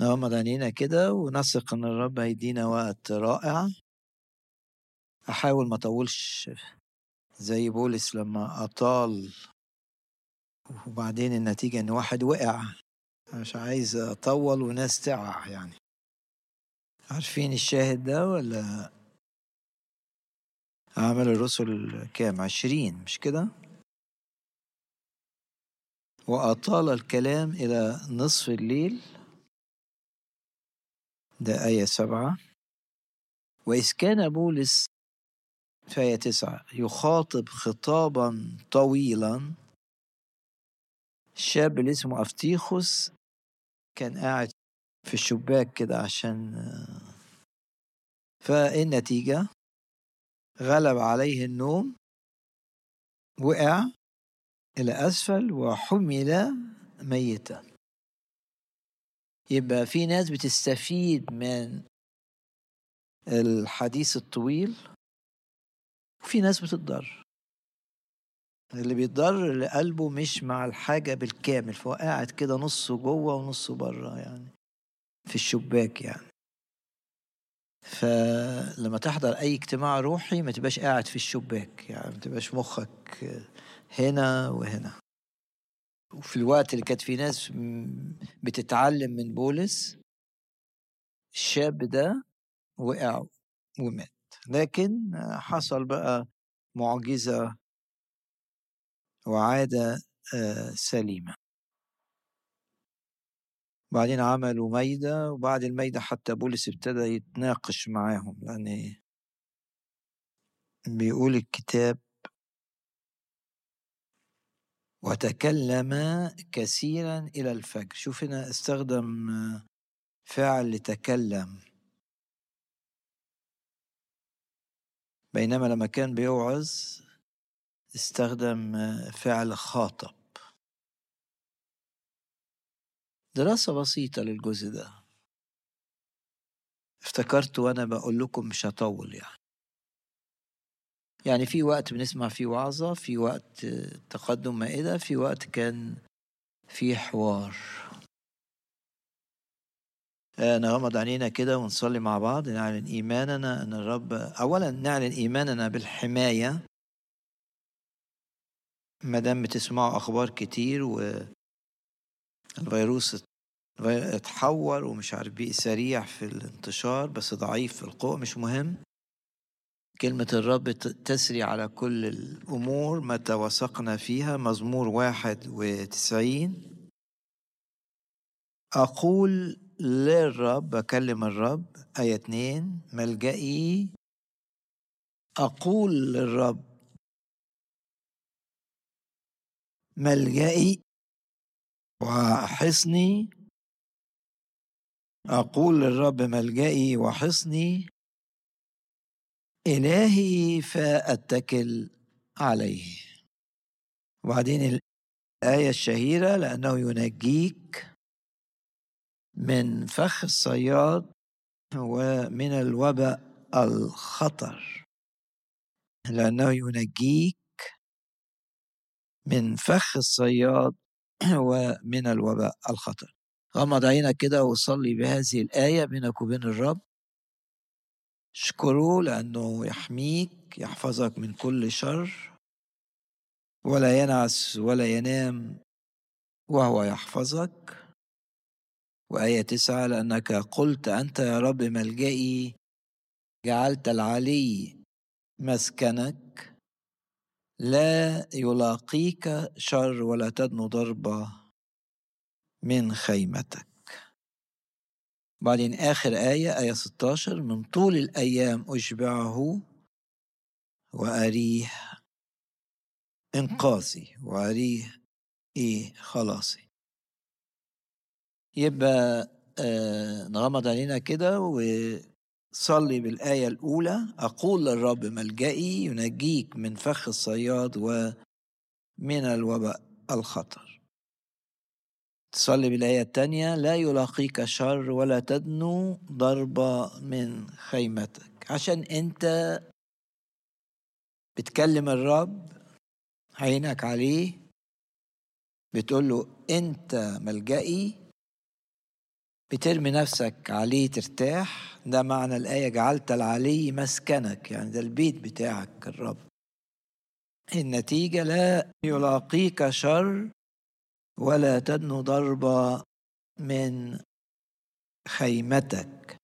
نغمض عينينا كده ونثق إن الرب هيدينا وقت رائع. أحاول ما أطولش زي بولس لما أطال وبعدين النتيجة إن واحد وقع. مش عايز أطول وناس تقع يعني. عارفين الشاهد ده ولا؟ عمل الرسل كام؟ عشرين مش كده؟ وأطال الكلام إلى نصف الليل. ده آية سبعة. وإذ كان بولس في آية تسعة يخاطب خطابا طويلا. الشاب اللي اسمه أفتيخوس كان قاعد في الشباك كده عشان فالنتيجة غلب عليه النوم وقع إلى أسفل وحمل ميتا. يبقى في ناس بتستفيد من الحديث الطويل وفي ناس بتضر اللي بيتضر اللي قلبه مش مع الحاجة بالكامل فهو قاعد كده نصه جوه ونصه بره يعني في الشباك يعني. فلما تحضر أي اجتماع روحي ما تبقاش قاعد في الشباك يعني ما تبقاش مخك هنا وهنا. وفي الوقت اللي كانت في ناس بتتعلم من بولس الشاب ده وقع ومات. لكن حصل بقى معجزة وعادة سليمة. بعدين عملوا ميدة وبعد الميدة حتى بولس ابتدى يتناقش معاهم لأن بيقول الكتاب وتكلم كثيرا إلى الفجر. شوف هنا استخدم فعل تكلم بينما لما كان بيوعظ استخدم فعل خاطب. دراسة بسيطة للجزء ده. افتكرت وأنا بقول لكم مش هطول يعني. يعني في وقت بنسمع فيه وعظة في وقت تقدم مائدة في وقت كان في حوار. نغمض عينينا كده ونصلي مع بعض نعلن إيماننا أن الرب أولا نعلن إيماننا بالحماية. ما دام بتسمعوا أخبار كتير والفيروس اتحور ومش عارف بيه سريع في الانتشار بس ضعيف في القوة مش مهم. كلمة الرب تسري على كل الأمور متى وثقنا فيها. مزمور واحد وتسعين. أقول للرب أكلم الرب آية اتنين. ملجئي. أقول للرب. ملجئي. وحصني أقول للرب ملجئي وحصني إلهي فأتكل عليه. وبعدين الآية الشهيرة لأنه ينجيك من فخ الصياد ومن الوباء الخطر. لأنه ينجيك من فخ الصياد ومن الوباء الخطر. غمض عينك كده وصلي بهذه الآية بينك وبين الرب. اشكره لأنه يحميك يحفظك من كل شر ولا ينعس ولا ينام وهو يحفظك. وآية تسعة لأنك قلت أنت يا رب ملجئي جعلت العلي مسكنك. لا يلاقيك شر ولا تدنو ضربة من خيمتك. بعدين آخر آية آية 16 من طول الأيام أشبعه وأريه إنقاذي وأريه إيه خلاصي. يبقى آه نغمض علينا كده وصلي بالآية الأولى أقول للرب ملجئي ينجيك من فخ الصياد ومن الوباء الخطر. تصلي بالآية الثانية لا يلاقيك شر ولا تدنو ضربة من خيمتك. عشان أنت بتكلم الرب عينك عليه بتقول له أنت ملجئي بترمي نفسك عليه ترتاح. ده معنى الآية جعلت العلي مسكنك. يعني ده البيت بتاعك الرب. النتيجة لا يلاقيك شر ولا تدنو ضربة من خيمتك.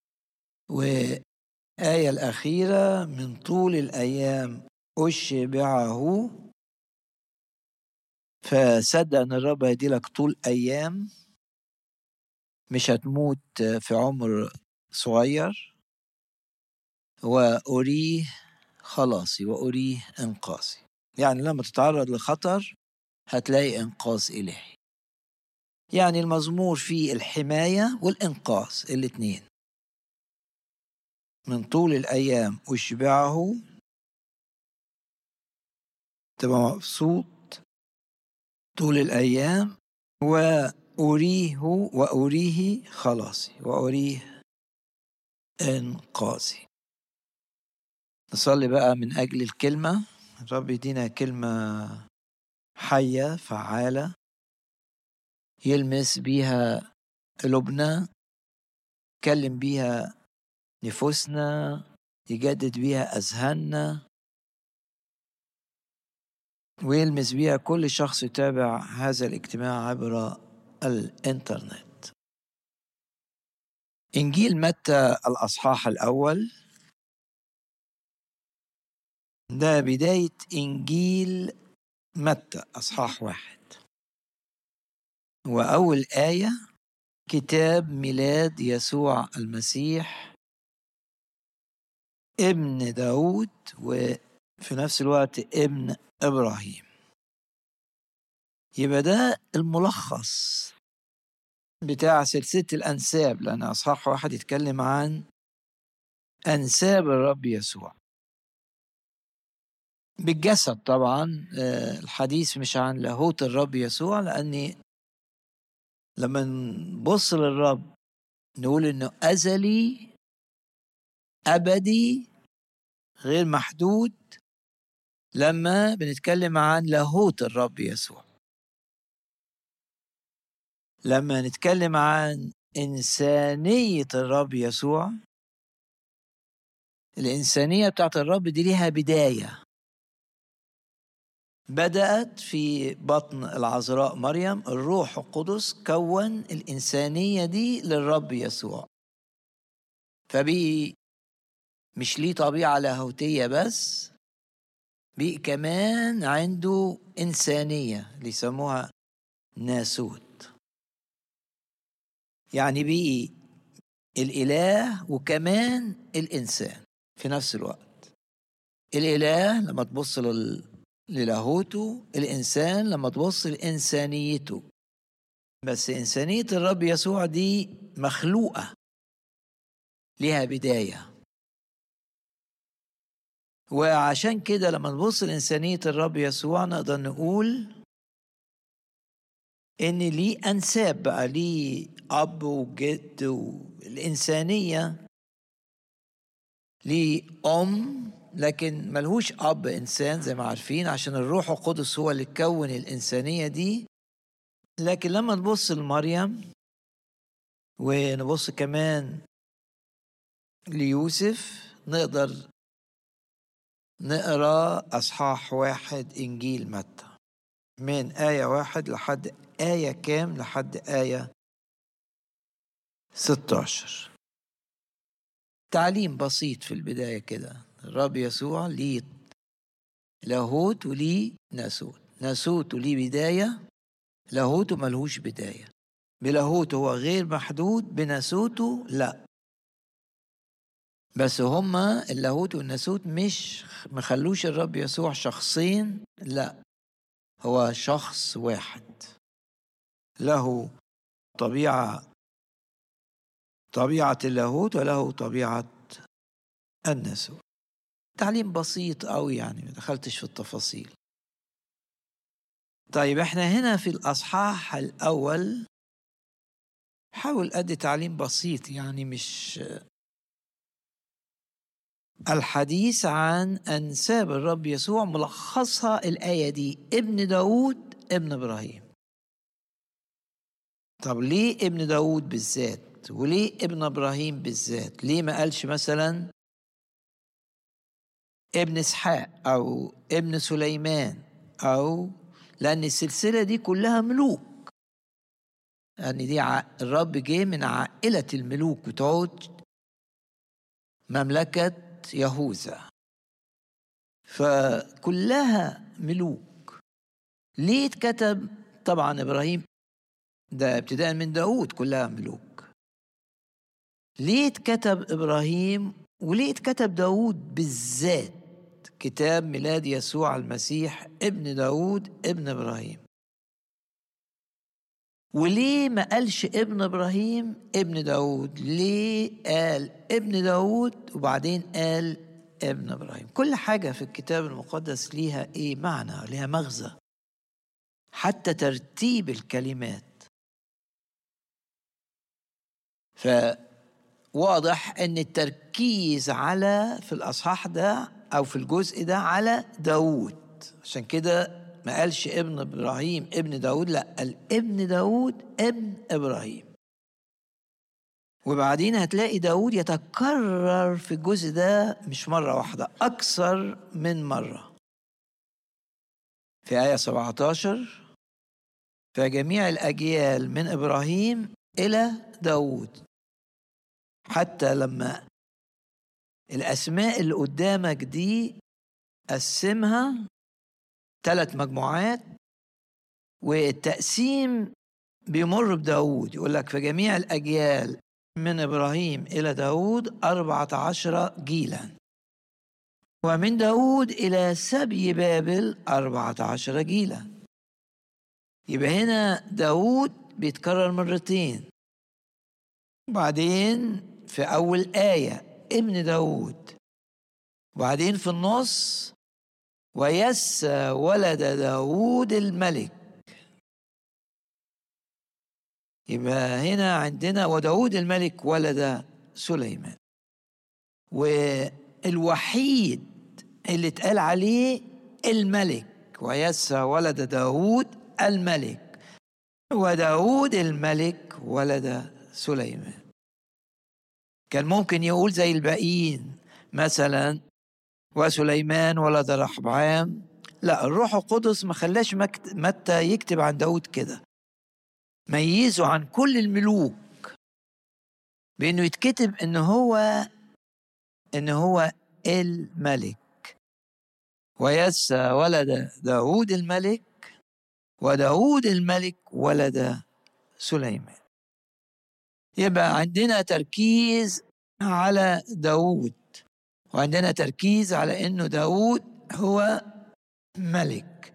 وآية الأخيرة من طول الأيام أشبعه. فصدق أن الرب هيدي لك طول أيام. مش هتموت في عمر صغير. وأريه خلاصي وأريه إنقاذي يعني لما تتعرض لخطر هتلاقي إنقاذ إلهي. يعني المزمور فيه الحماية والإنقاذ الاتنين. من طول الأيام أشبعه. تبقى مبسوط طول الأيام. وأريه وأريه خلاصي وأريه إنقاذي. نصلي بقى من أجل الكلمة. الرب يدينا كلمة حية فعالة. يلمس بيها قلوبنا يكلم بيها نفوسنا يجدد بيها أذهاننا ويلمس بيها كل شخص يتابع هذا الاجتماع عبر الإنترنت. إنجيل متى الأصحاح الأول؟ ده بداية إنجيل متى أصحاح واحد. وأول آية كتاب ميلاد يسوع المسيح. ابن داود وفي نفس الوقت ابن إبراهيم. يبقى ده الملخص بتاع سلسلة الأنساب لأن أصحاح واحد يتكلم عن أنساب الرب يسوع. بالجسد طبعا الحديث مش عن لاهوت الرب يسوع لأني لما نبص للرب نقول إنه أزلي أبدي غير محدود لما بنتكلم عن لاهوت الرب يسوع. لما نتكلم عن إنسانية الرب يسوع الإنسانية بتاعت الرب دي ليها بداية. بدأت في بطن العذراء مريم الروح القدس كون الإنسانية دي للرب يسوع. فبقي مش ليه طبيعة لاهوتية بس بقي كمان عنده إنسانية اللي يسموها ناسوت. يعني بقي الإله وكمان الإنسان في نفس الوقت. الإله لما تبص لل... للاهوته الإنسان لما تبص لإنسانيته. بس إنسانية الرب يسوع دي مخلوقة ليها بداية. وعشان كده لما نبص لإنسانية الرب يسوع نقدر نقول إن ليه أنساب بقى ليه أب وجد والإنسانية ليه أم لكن ملهوش أب إنسان زي ما عارفين عشان الروح القدس هو اللي كون الإنسانية دي. لكن لما نبص لمريم ونبص كمان ليوسف نقدر نقرأ أصحاح واحد إنجيل متى. من آية واحد لحد آية كام؟ لحد آية 16 تعليم بسيط في البداية كده. الرب يسوع ليه لاهوت وليه ناسوت. ناسوت وليه بداية لاهوته ملهوش بداية. بلاهوته هو غير محدود بناسوته لا. بس هما اللاهوت والناسوت مش مخلوش الرب يسوع شخصين لا. هو شخص واحد. له طبيعة طبيعة اللاهوت وله طبيعة الناسوت. تعليم بسيط أوي يعني ما دخلتش في التفاصيل. طيب إحنا هنا في الأصحاح الأول. حاول أدي تعليم بسيط يعني مش الحديث عن أنساب الرب يسوع ملخصها الآية دي ابن داود ابن إبراهيم. طب ليه ابن داود بالذات؟ وليه ابن إبراهيم بالذات؟ ليه ما قالش مثلا ابن إسحاق أو ابن سليمان أو لأن السلسلة دي كلها ملوك. يعني دي. الرب جه من عائلة الملوك بتوع مملكة يهوذا. فكلها ملوك. ليه اتكتب؟ طبعا إبراهيم ده ابتداء من داود كلها ملوك. ليه اتكتب إبراهيم وليه اتكتب داود بالذات كتاب ميلاد يسوع المسيح ابن داود ابن إبراهيم؟ وليه ما قالش ابن إبراهيم ابن داود ليه قال ابن داود وبعدين قال ابن إبراهيم؟ كل حاجة في الكتاب المقدس ليها إيه معنى؟ ليها مغزى. حتى ترتيب الكلمات. فواضح إن التركيز على في الأصحاح ده أو في الجزء ده على داود. عشان كده ما قالش ابن إبراهيم ابن داود لا قال ابن داود ابن إبراهيم. وبعدين هتلاقي داود يتكرر في الجزء ده مش مرة واحدة أكثر من مرة. في آية 17 فجميع الأجيال من إبراهيم إلى داود حتى لما الأسماء اللي قدامك دي قسمها ثلاث مجموعات والتقسيم بيمر بداود يقول لك في جميع الأجيال من إبراهيم إلى داود أربعة عشر جيلا. ومن داود إلى سبي بابل أربعة عشر جيلا. يبقى هنا داود بيتكرر مرتين. وبعدين في أول آية ابن داود. وبعدين في النص ويسى ولد داود الملك. يبقى هنا عندنا وداود الملك ولد سليمان. والوحيد اللي اتقال عليه الملك ويسى ولد داود الملك. وداود الملك ولد سليمان. كان ممكن يقول زي الباقيين مثلا وسليمان ولد رحبعام. لا الروح القدس ما خلاش متى يكتب عن داود كده. ميزه عن كل الملوك. بإنه يتكتب إن هو إن هو الملك. ويسى ولد داود الملك وداود الملك ولد سليمان. يبقى عندنا تركيز على داود وعندنا تركيز على إنه داود هو ملك.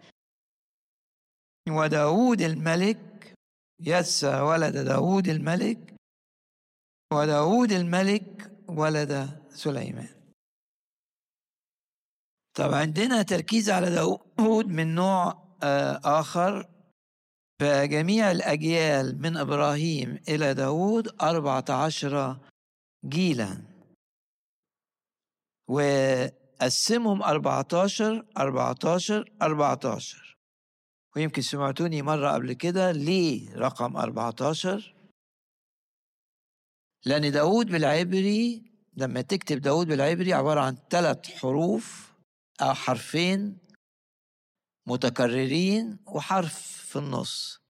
وداود الملك يسى ولد داود الملك وداود الملك ولد سليمان. طب عندنا تركيز على داود من نوع آخر. فجميع الأجيال من إبراهيم إلى داود أربعة عشر جيلا. وقسمهم أربعة عشر أربعة عشر أربعة عشر ويمكن سمعتوني مرة قبل كده ليه رقم 14 لأن داود بالعبري لما تكتب داود بالعبري عبارة عن ثلاث حروف أو حرفين متكررين وحرف. في النص.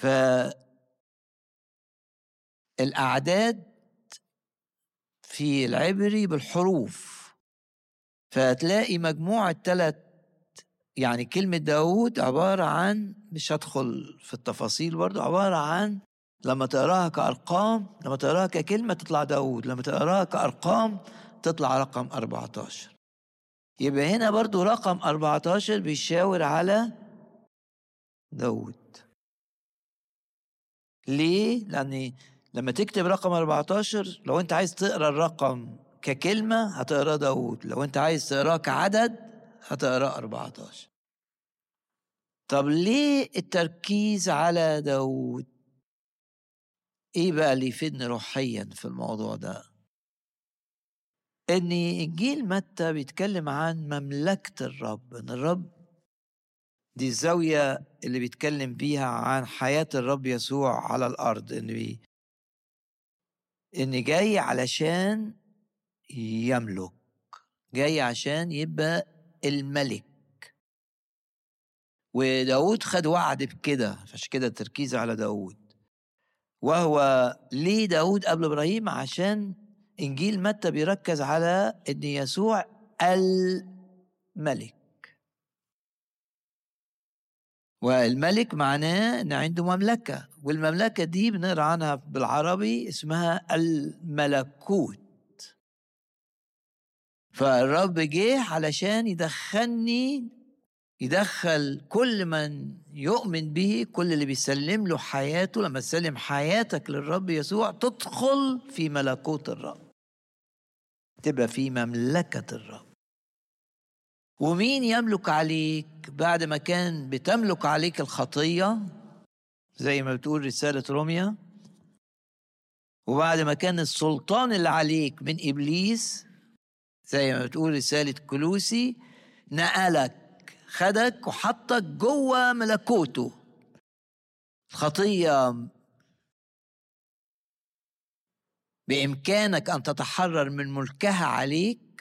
ف الأعداد في العبري بالحروف. فتلاقي مجموعة ثلاث يعني كلمة داود عبارة عن مش هدخل في التفاصيل برضو عبارة عن لما تقراها كأرقام لما تقراها ككلمة تطلع داود لما تقراها كأرقام تطلع رقم 14 يبقى هنا برضو رقم 14 بيشاور على داود ليه؟ لأن لما تكتب رقم 14 لو أنت عايز تقرأ الرقم ككلمة هتقرأ داود لو أنت عايز تقرأه كعدد هتقرأ 14 طب ليه التركيز على داود إيه بقى اللي يفيدني روحيا في الموضوع ده؟ إن انجيل متى بيتكلم عن مملكة الرب إن الرب دي الزاوية اللي بيتكلم بيها عن حياة الرب يسوع على الأرض إن إن جاي علشان يملك جاي عشان يبقى الملك. وداود خد وعد بكده عشان كده التركيز على داود. وهو ليه داود قبل إبراهيم؟ عشان إنجيل متى بيركز على إن يسوع الملك. والملك معناه إن عنده مملكة والمملكة دي بنقرأ عنها بالعربي اسمها الملكوت. فالرب جه علشان يدخلني يدخل كل من يؤمن به كل اللي بيسلم له حياته لما تسلم حياتك للرب يسوع تدخل في ملكوت الرب. تبقى في مملكة الرب. ومين يملك عليك بعد ما كان بتملك عليك الخطية؟ زي ما بتقول رسالة روميا وبعد ما كان السلطان اللي عليك من إبليس زي ما بتقول رسالة كلوسي نقلك خدك وحطك جوه ملكوته. الخطية بإمكانك أن تتحرر من ملكها عليك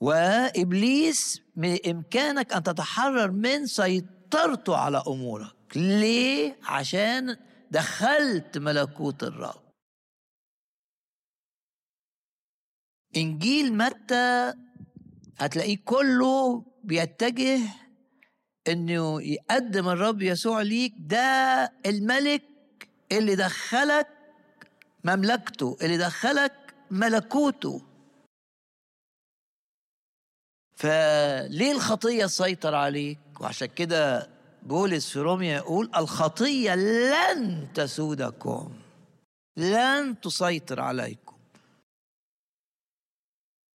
وإبليس بإمكانك أن تتحرر من سيطرته على أمورك. ليه؟ عشان دخلت ملكوت الرب. إنجيل متى هتلاقيه كله بيتجه إنه يقدم الرب يسوع ليك؟ ده الملك اللي دخلك مملكته اللي دخلك ملكوته. فليه الخطية تسيطر عليك؟ وعشان كده بولس في روميا يقول الخطية لن تسودكم. لن تسيطر عليكم.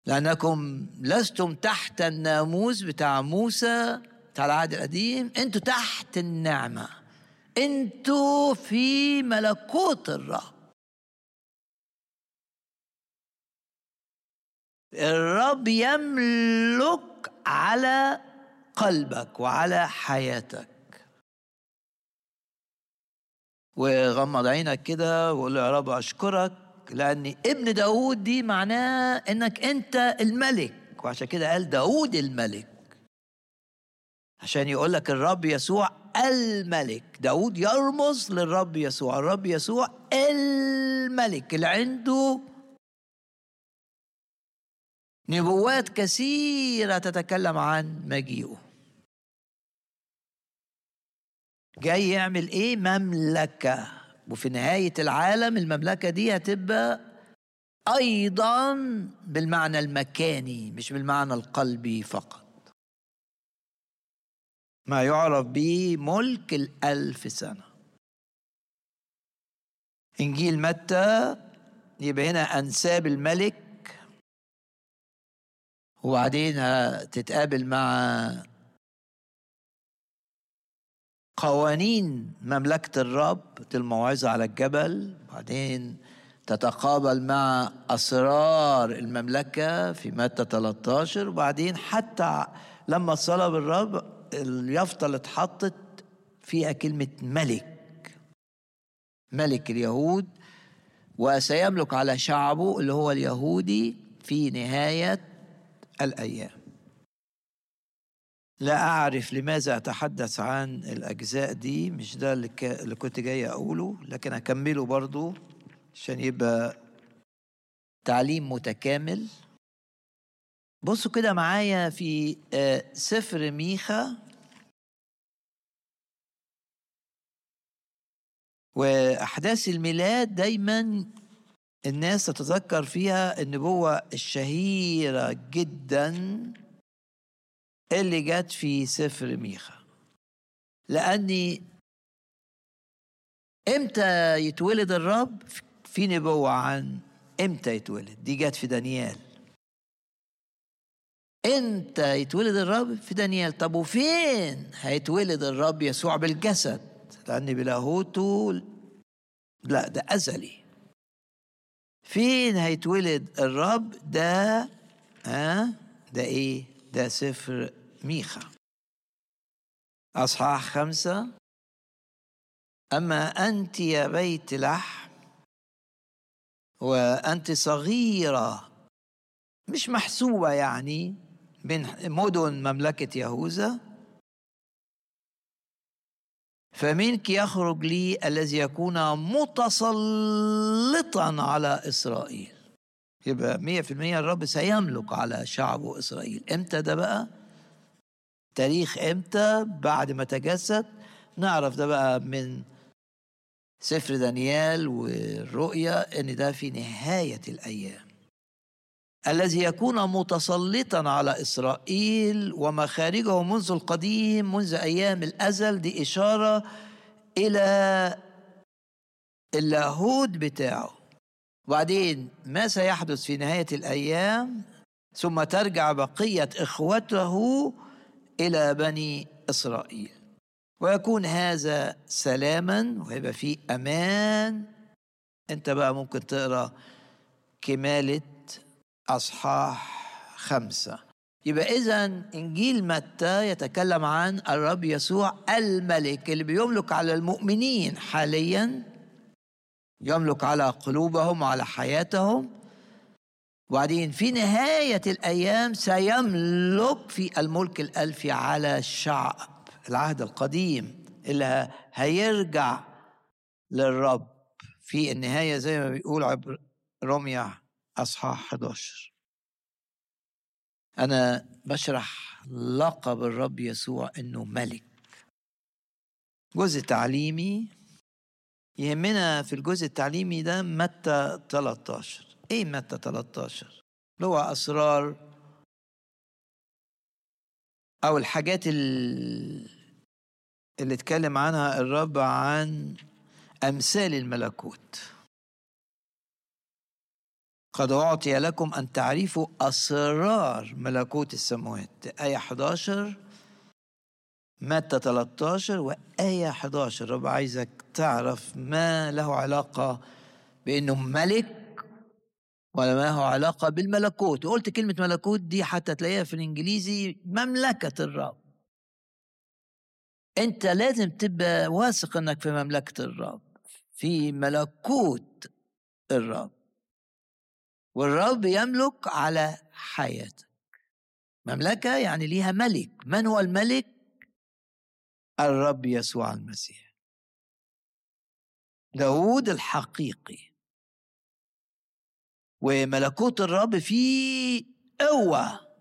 لأنكم لستم تحت الناموس بتاع موسى بتاع العهد القديم. أنتوا تحت النعمة. أنتوا في ملكوت الرب. الرب يملك على قلبك وعلى حياتك. وغمض عينك كده وقول يا رب أشكرك لأن ابن داود دي معناه إنك أنت الملك وعشان كده قال داود الملك. عشان يقول لك الرب يسوع الملك. داود يرمز للرب يسوع الرب يسوع الملك اللي عنده نبوات كثيرة تتكلم عن مجيئه. جاي يعمل إيه مملكة؟ وفي نهاية العالم المملكة دي هتبقى أيضا بالمعنى المكاني مش بالمعنى القلبي فقط. ما يعرف به ملك الألف سنة. إنجيل متى؟ يبقى هنا أنساب الملك وبعدين تتقابل مع قوانين مملكة الرب الموعظة على الجبل بعدين تتقابل مع أسرار المملكة في متى 13 وبعدين حتى لما صلب الرب اليافطة اللي اتحطت فيها كلمة ملك. ملك اليهود وسيملك على شعبه اللي هو اليهودي في نهاية الأيام. لا أعرف لماذا أتحدث عن الأجزاء دي مش ده اللي, كنت جاي أقوله لكن أكمله برضو عشان يبقى تعليم متكامل. بصوا كده معايا في سفر ميخا. وأحداث الميلاد دايما الناس تتذكر فيها النبوة الشهيرة جدا اللي جت في سفر ميخا. لأني إمتى يتولد الرب؟ في نبوة عن إمتى يتولد. دي جت في دانيال. إمتى يتولد الرب؟ في دانيال. طب وفين هيتولد الرب يسوع بالجسد؟ لأن بلاهوته لا ده أزلي. فين هيتولد الرب؟ ده ها؟ ده إيه؟ ده سفر ميخا. أصحاح خمسة. أما أنت يا بيت لحم وأنت صغيرة مش محسوبة يعني من مدن مملكة يهوذا فمنك يخرج لي الذي يكون متسلطا على إسرائيل. يبقى مية في المية الرب سيملك على شعبه إسرائيل. إمتى ده بقى؟ تاريخ إمتى؟ بعد ما تجسد. نعرف ده بقى من سفر دانيال والرؤيا إن ده في نهاية الأيام. الذي يكون متسلطا على إسرائيل ومخارجه منذ القديم منذ أيام الأزل دي إشارة إلى اللاهوت بتاعه. وبعدين ما سيحدث في نهاية الأيام؟ ثم ترجع بقية إخوته إلى بني إسرائيل. ويكون هذا سلاما ويبقى فيه أمان. أنت بقى ممكن تقرأ كمالة أصحاح خمسة. يبقى إذا إنجيل متى يتكلم عن الرب يسوع الملك اللي بيملك على المؤمنين حاليا؟ يملك على قلوبهم وعلى حياتهم. وبعدين في نهاية الأيام سيملك في الملك الألفي على الشعب العهد القديم اللي هيرجع للرب في النهاية زي ما بيقول عبر رمية أصحاح 11 أنا بشرح لقب الرب يسوع إنه ملك. جزء تعليمي يهمنا في الجزء التعليمي ده متى 13 إيه متى 13 اللي هو أسرار أو الحاجات اللي اتكلم عنها الرب عن أمثال الملكوت. قد أعطي لكم أن تعرفوا أسرار ملكوت السماوات آية 11 متى 13 وآية 11 الرب عايزك تعرف ما له علاقة بأنه ملك ولا ما له علاقة بالملكوت. وقلت كلمة ملكوت دي حتى تلاقيها في الإنجليزي مملكة الرب. أنت لازم تبقى واثق أنك في مملكة الرب في ملكوت الرب. والرب يملك على حياتك. مملكة يعني ليها ملك. من هو الملك؟ الرب يسوع المسيح. داود الحقيقي. وملكوت الرب فيه قوة.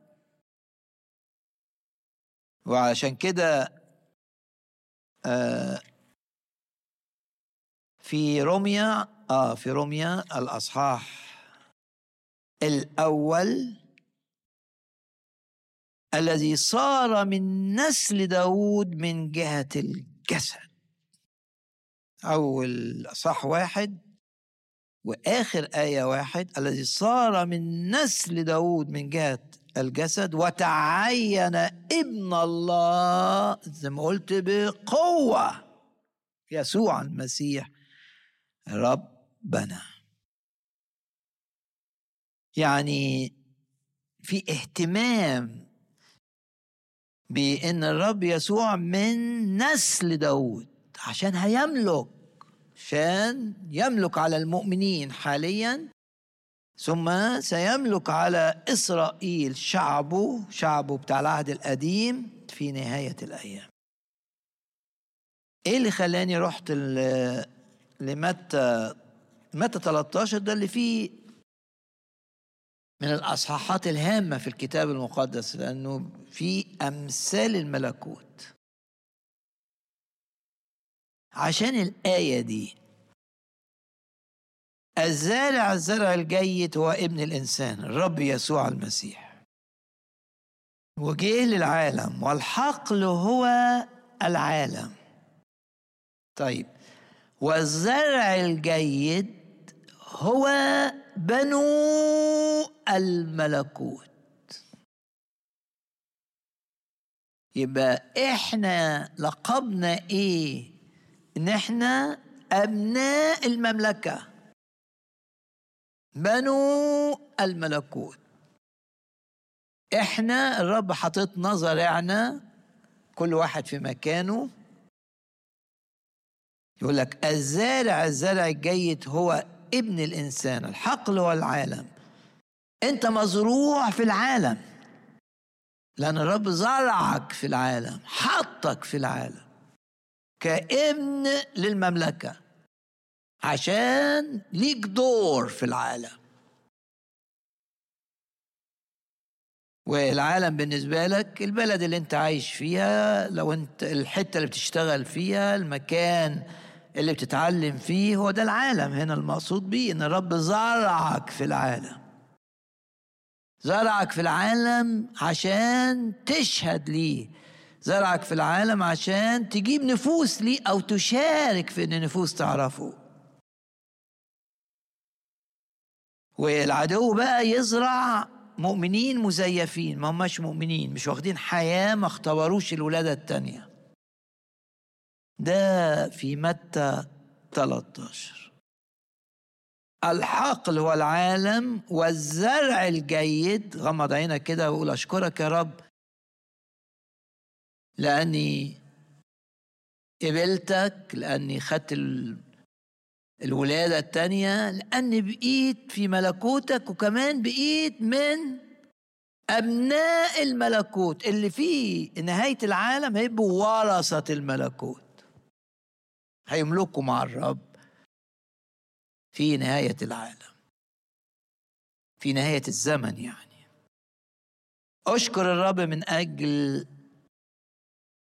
وعشان كده آه في روميا آه في روميا الأصحاح الأول الذي صار من نسل داود من جهة الجسد. أول صح واحد وآخر آية واحد الذي صار من نسل داود من جهة الجسد وتعين ابن الله زي ما قلت بقوة يسوع المسيح ربنا. يعني في اهتمام بإن الرب يسوع من نسل داود عشان هيملك عشان يملك على المؤمنين حاليا ثم سيملك على إسرائيل شعبه شعبه بتاع العهد القديم في نهاية الأيام. إيه اللي خلاني رحت لمتى متى 13 ده اللي فيه من الأصحاحات الهامة في الكتاب المقدس لأنه في أمثال الملكوت. عشان الآية دي الزارع الزرع الجيد هو ابن الإنسان الرب يسوع المسيح. وجه للعالم والحقل هو العالم. طيب والزرع الجيد هو بنو الملكوت. يبقى إحنا لقبنا إيه؟ إن إحنا أبناء المملكة. بنو الملكوت. إحنا الرب حاططنا زرعنا كل واحد في مكانه. يقول لك الزارع الزرع الجيد هو ابن الإنسان الحقل هو العالم أنت مزروع في العالم. لأن الرب زرعك في العالم حطك في العالم. كإبن للمملكة. عشان ليك دور في العالم. والعالم بالنسبة لك البلد اللي أنت عايش فيها لو أنت الحتة اللي بتشتغل فيها المكان اللي بتتعلم فيه هو ده العالم. هنا المقصود بيه إن الرب زرعك في العالم. زرعك في العالم عشان تشهد ليه. زرعك في العالم عشان تجيب نفوس ليه أو تشارك في إن نفوس تعرفه. والعدو بقى يزرع مؤمنين مزيفين. ما هماش مؤمنين مش واخدين حياة ما اختبروش الولادة التانية. ده في متى 13 الحقل هو العالم والزرع الجيد غمض عينك كده وقول أشكرك يا رب. لأني قبلتك لأني خدت الولادة التانية لأني بقيت في ملكوتك وكمان بقيت من أبناء الملكوت. اللي في نهاية العالم هيبقوا ورثة الملكوت. هيملكوا مع الرب في نهاية العالم في نهاية الزمن يعني. أشكر الرب من أجل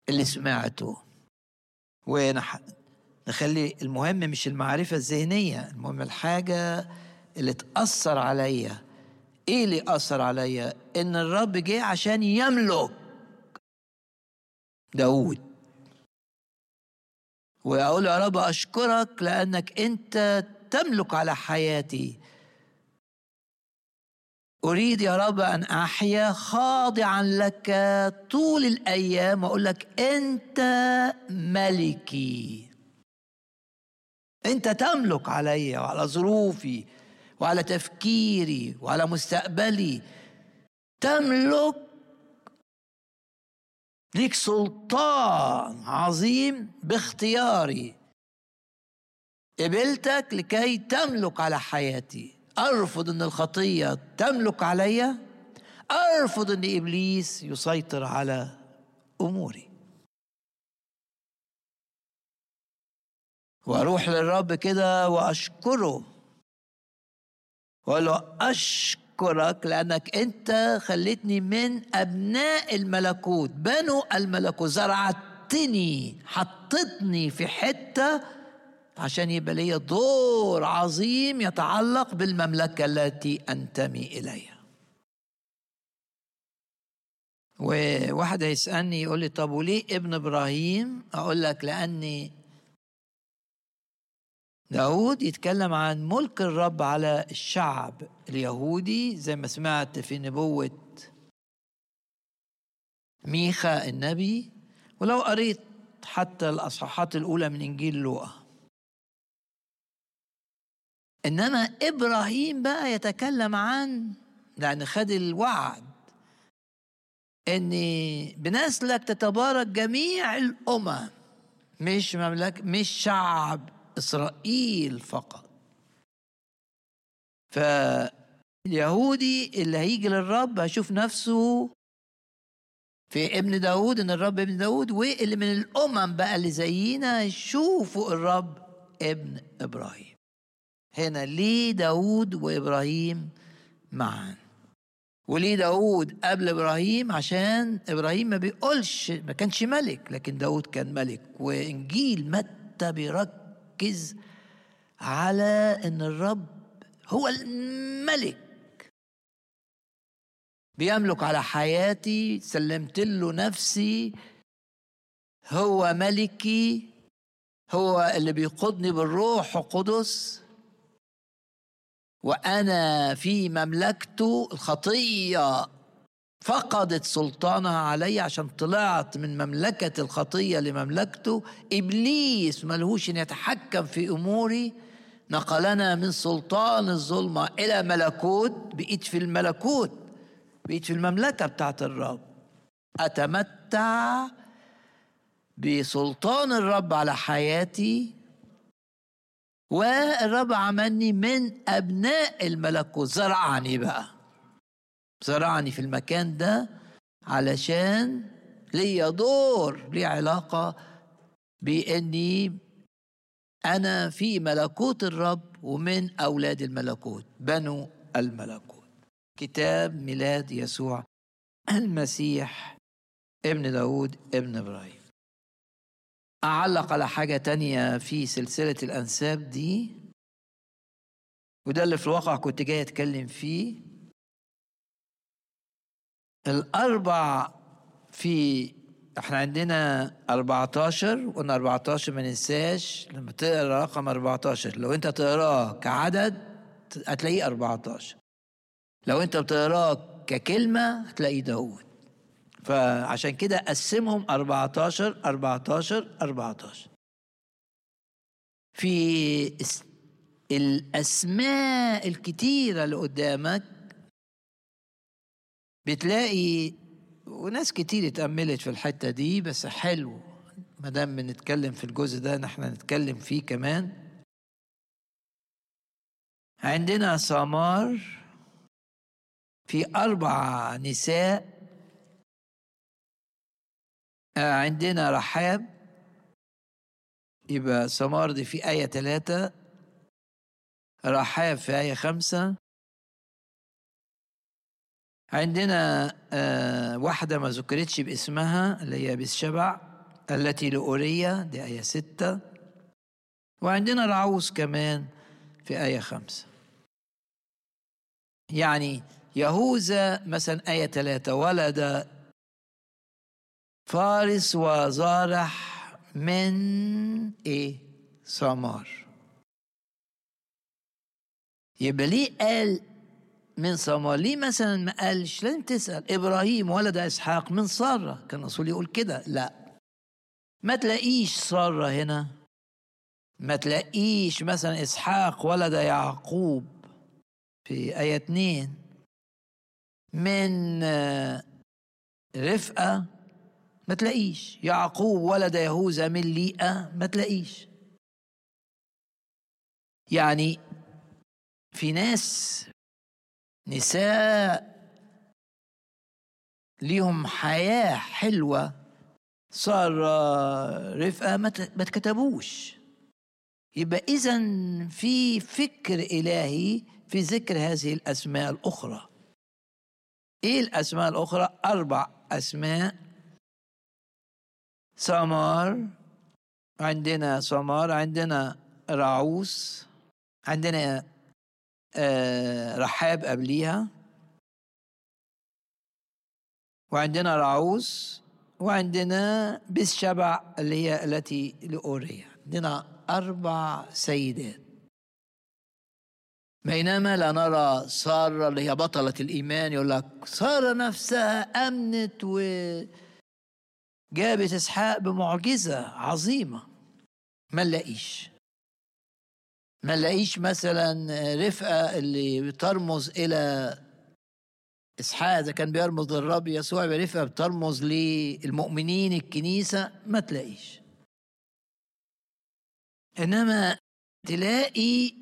اللي سمعته. ونخلي المهم مش المعرفة الذهنية المهم الحاجة اللي تأثر عليا. إيه اللي أثر عليا؟ إن الرب جه عشان يملك داود وأقول يا رب أشكرك لأنك أنت تملك على حياتي. أريد يا رب أن أحيا خاضعا لك طول الأيام وأقول لك أنت ملكي. أنت تملك علي وعلى ظروفي وعلى تفكيري وعلى مستقبلي. تملك ليك سلطان عظيم باختياري. قبلتك لكي تملك على حياتي. أرفض إن الخطية تملك عليا أرفض إن إبليس يسيطر على أموري. وأروح للرب كده وأشكره. واقول له اشكرك لأنك أنت خليتني من أبناء الملكوت. بنو الملكوت زرعتني حطتني في حتة عشان يبقى لي دور عظيم يتعلق بالمملكة التي أنتمي إليها. وواحد هيسألني يقول لي طب وليه ابن إبراهيم؟ أقول لك لأني داود يتكلم عن ملك الرب على الشعب اليهودي زي ما سمعت في نبوة ميخا النبي ولو قريت حتى الأصحاحات الأولى من إنجيل لوقا. إنما إبراهيم بقى يتكلم عن لأن خد الوعد إن بنسلك تتبارك جميع الأمم مش مملكة مش شعب. إسرائيل فقط. فاليهودي اللي هيجي للرب هيشوف نفسه في ابن داود إن الرب ابن داود واللي من الأمم بقى اللي زينا يشوفوا الرب ابن إبراهيم. هنا ليه داود وإبراهيم معا؟ وليه داود قبل إبراهيم؟ عشان إبراهيم ما بيقولش ما كانش ملك لكن داود كان ملك. وإنجيل متى بيركز ركز على إن الرب هو الملك. بيملك على حياتي سلمت له نفسي. هو ملكي هو اللي بيقودني بالروح القدس. وأنا في مملكته الخطية. فقدت سلطانها علي عشان طلعت من مملكة الخطية لمملكته إبليس ملهوش أن يتحكم في أموري. نقلنا من سلطان الظلمة إلى ملكوت بقيت في الملكوت بقيت في المملكة بتاعت الرب. أتمتع بسلطان الرب على حياتي. والرب عملني من أبناء الملكوت. زرعني بقى. زرعني في المكان ده علشان ليا دور لي علاقة بإني أنا في ملكوت الرب ومن أولاد الملكوت بنو الملكوت. كتاب ميلاد يسوع المسيح ابن داود ابن إبراهيم. أعلق على حاجة تانية في سلسلة الأنساب دي وده اللي في الواقع كنت جاي أتكلم فيه. الأربع في إحنا عندنا 14 وقلنا 14 ما ننساش. لما تقرأ رقم 14 لو أنت تقرأه كعدد هتلاقيه 14 لو أنت بتقرأه ككلمة هتلاقيه داود. فعشان كده قسمهم 14 14 14 في الأسماء الكتيرة اللي قدامك بتلاقي وناس كتير اتأملت في الحتة دي بس حلو. ما دام بنتكلم في الجزء ده نحن نتكلم فيه كمان. عندنا سمار في أربع نساء. عندنا رحاب. يبقى سمار دي في آية ثلاثة رحاب في آية خمسة. عندنا آه واحدة ما ذكرتش باسمها اللي هي بالشبع التي لأورية دي آية ستة. وعندنا رعوس كمان في آية خمسة. يعني يهوذا مثلا آية ثلاثة ولد فارس وزارح من إيه؟ سمار يبقى ليه قال من سمار ليه مثلا ما قالش؟ لازم تسأل. إبراهيم ولد إسحاق من سارة. كان الرسول يقول كده. لا. ما تلاقيش سارة هنا. ما تلاقيش مثلا إسحاق ولد يعقوب في آية اتنين. من رفقة ما تلاقيش. يعقوب ولد يهوذا من ليئة ما تلاقيش. يعني في ناس نساء ليهم حياة حلوة. صار رفقة ما اتكتبوش يبقى إذا في فكر إلهي في ذكر هذه الأسماء الأخرى. إيه الأسماء الأخرى؟ أربع أسماء. سمار عندنا سمار عندنا رعوس عندنا آه رحاب قبليها. وعندنا رعوس وعندنا بس شبع اللي هي التي لأوريا. عندنا أربع سيدات. بينما لا نرى سارة اللي هي بطلة الإيمان يقول لك سارة نفسها أمنت وجابت إسحاق بمعجزة عظيمة. ما نلاقيش. ما نلاقيش مثلا رفقة اللي بترمز إلى إسحاق. إذا كان بيرمز للرب يسوع برفقة بترمز للمؤمنين الكنيسة ما تلاقيش. إنما تلاقي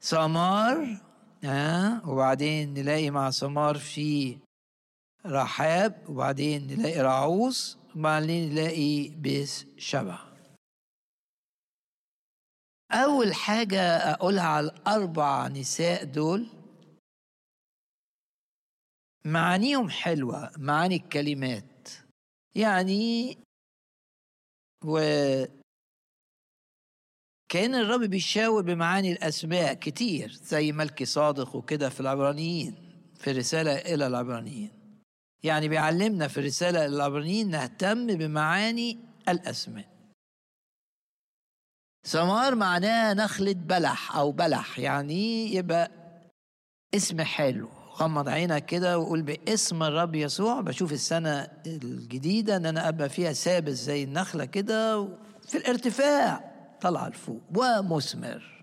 سمار آه وبعدين نلاقي مع سمار في رحاب وبعدين نلاقي رعوس وبعدين نلاقي بيس شبع. أول حاجة أقولها على الأربع نساء دول معانيهم حلوة معاني الكلمات. يعني و كأن الرب بيشاور بمعاني الأسماء كتير زي ملكي صادق وكده في العبرانيين في الرسالة إلى العبرانيين. يعني بيعلمنا في الرسالة إلى العبرانيين نهتم بمعاني الأسماء. ثمار معناها نخلة بلح أو بلح يعني يبقى اسم حلو. غمض عينك كده وقول باسم الرب يسوع. بشوف السنة الجديدة إن أنا أبقى فيها ثابت زي النخلة كده في الارتفاع طلع لفوق ومثمر.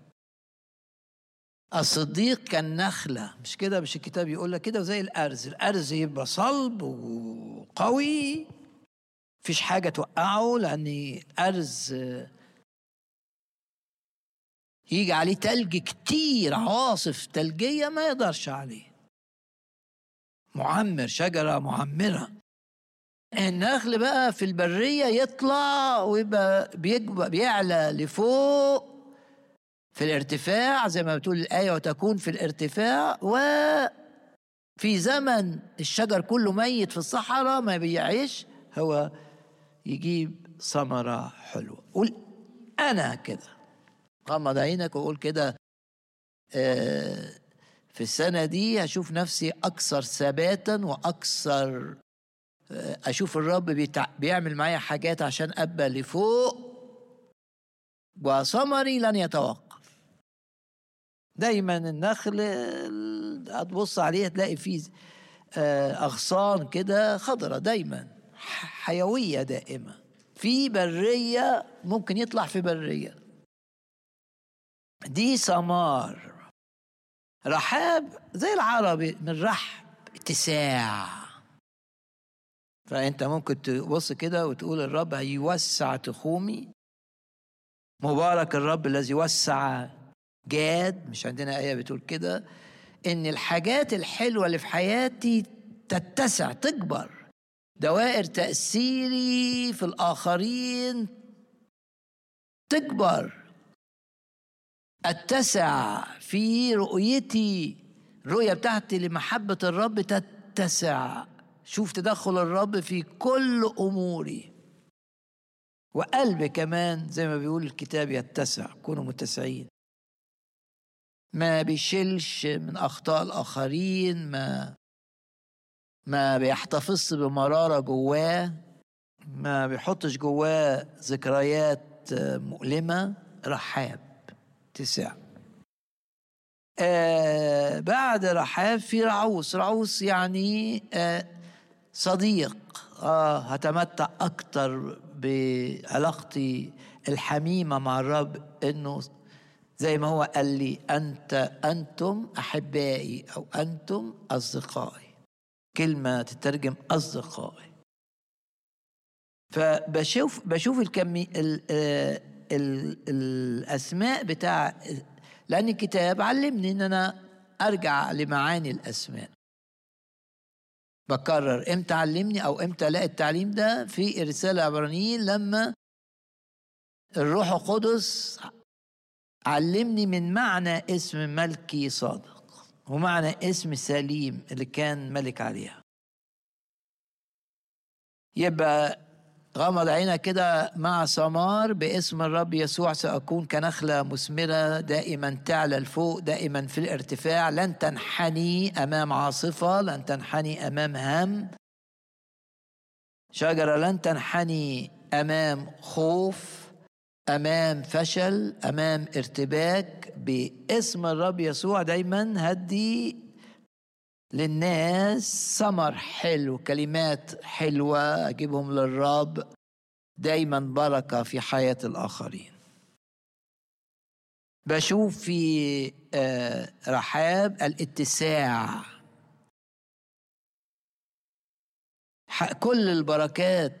الصديق كان نخلة مش كده؟ مش الكتاب يقول لك كده؟ زي الأرز الأرز يبقى صلب وقوي مفيش حاجة توقعه لأن الأرز يجي عليه تلج كتير عواصف تلجية ما يقدرش عليه. معمر شجرة معمرة. النخل بقى في البرية يطلع ويبقى بيعلى لفوق في الارتفاع زي ما بتقول الآية وتكون في الارتفاع. وفي زمن الشجر كله ميت في الصحراء ما بيعيش هو يجيب ثمرة حلوة. قول أنا كده. غمض عينك وقول كده آه، في السنة دي هشوف نفسي أكثر ثباتا وأكثر آه، أشوف الرب. بيعمل معايا حاجات عشان أبقى لفوق وثمري لن يتوقف دايما النخل هتبص عليه تلاقي فيه آه، أغصان كده خضرة دايما حيوية دائمة في برية ممكن يطلع في برية دي ثمار رحاب زي العربي من رحب اتساع. فأنت ممكن تبص كده وتقول الرب هيوسع تخومي. مبارك الرب الذي وسع جاد مش عندنا آية بتقول كده إن الحاجات الحلوة اللي في حياتي تتسع تكبر. دوائر تأثيري في الآخرين تكبر. أتسع في رؤيتي. الرؤية بتاعتي لمحبة الرب تتسع. شوف تدخل الرب في كل أموري. وقلبي كمان زي ما بيقول الكتاب يتسع كونوا متسعين. ما بيشيلش من أخطاء الآخرين ما ما بيحتفظش بمرارة جواه ما بيحطش جواه ذكريات مؤلمة رحاب. تسع آه بعد رحاب في رعوس. رعوس يعني آه صديق. آه هتمتع أكتر بعلاقتي الحميمة مع الرب إنه زي ما هو قال لي أنت أنتم أحبائي أو أنتم أصدقائي. كلمة تترجم أصدقائي. فبشوف بشوف الكمي ال ال ال الأسماء بتاع لأن الكتاب علمني إن أنا أرجع لمعاني الأسماء. بكرر إمتى علمني أو إمتى ألاقي التعليم ده؟ في رسالة عبرانيين لما الروح القدس علمني من معنى اسم ملكي صادق ومعنى اسم سليم اللي كان ملك عليها. يبقى غمض عينك كده مع سمار باسم الرب يسوع سأكون كنخلة مثمرة دائما تعلى لفوق دائما في الارتفاع. لن تنحني أمام عاصفة لن تنحني أمام هم. شجرة لن تنحني أمام خوف أمام فشل أمام ارتباك. باسم الرب يسوع دايما هدي للناس ثمر حلو كلمات حلوة أجيبهم للرب. دايما بركة في حياة الآخرين. بشوف في رحاب الاتساع. كل البركات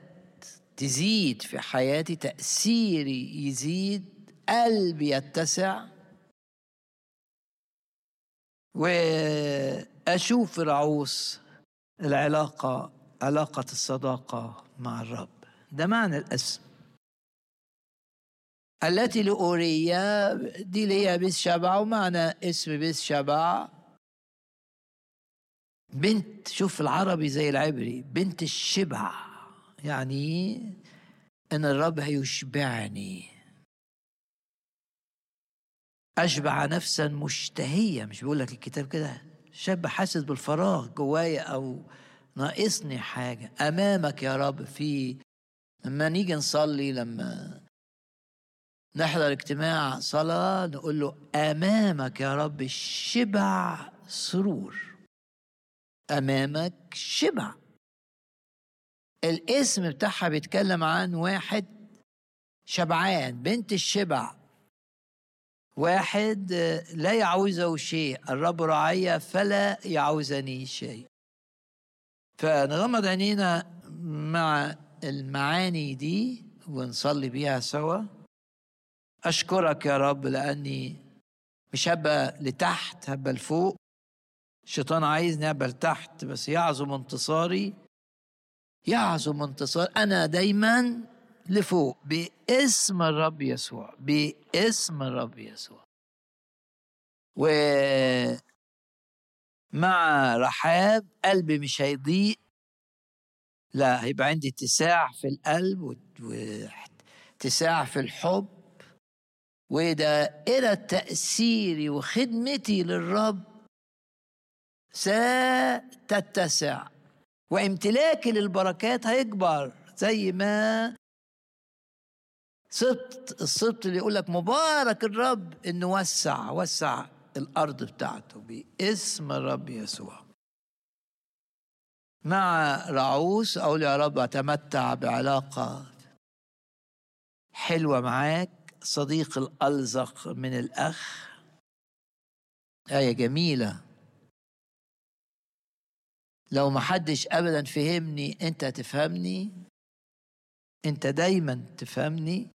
تزيد في حياتي تأثيري يزيد قلبي يتسع. وأشوف رعوس العلاقة علاقة الصداقة مع الرب. ده معنى الأسم. التي لأوريا دي ليها بيس شبع ومعنى اسم بيس شبع. بنت شوف العربي زي العبري بنت الشبع. يعني إن الرب هيشبعني. أشبع نفسا مشتهية مش بيقول لك الكتاب كده؟ شاب حاسس بالفراغ جوايا أو ناقصني حاجة. أمامك يا رب في لما نيجي نصلي لما نحضر اجتماع صلاة نقول له أمامك يا رب شبع سرور. أمامك شبع. الاسم بتاعها بيتكلم عن واحد شبعان بنت الشبع. واحد لا يعوزه شيء الرب رعايا فلا يعوزني شيء. فنغمض عينينا مع المعاني دي ونصلي بيها سوا. أشكرك يا رب لأني مش هبقى لتحت هبقى لفوق. الشيطان عايزني أبقى لتحت بس يعظم انتصاري. يعظم انتصار. أنا دايما لفوق باسم الرب يسوع باسم الرب يسوع. و مع رحاب قلبي مش هيضيق. لا هيبقى عندي اتساع في القلب واتساع في الحب. ودائرة تأثيري وخدمتي للرب. ستتسع. وامتلاكي للبركات هيكبر زي ما سبط السبط اللي يقول لك مبارك الرب إنه وسع وسع الأرض بتاعته باسم الرب يسوع. مع رعوس أقول يا رب أتمتع بعلاقه حلوة معاك صديق الألزق من الأخ. آية جميلة. لو ما حدش ابدا فهمني أنت تفهمني. أنت دايما تفهمني.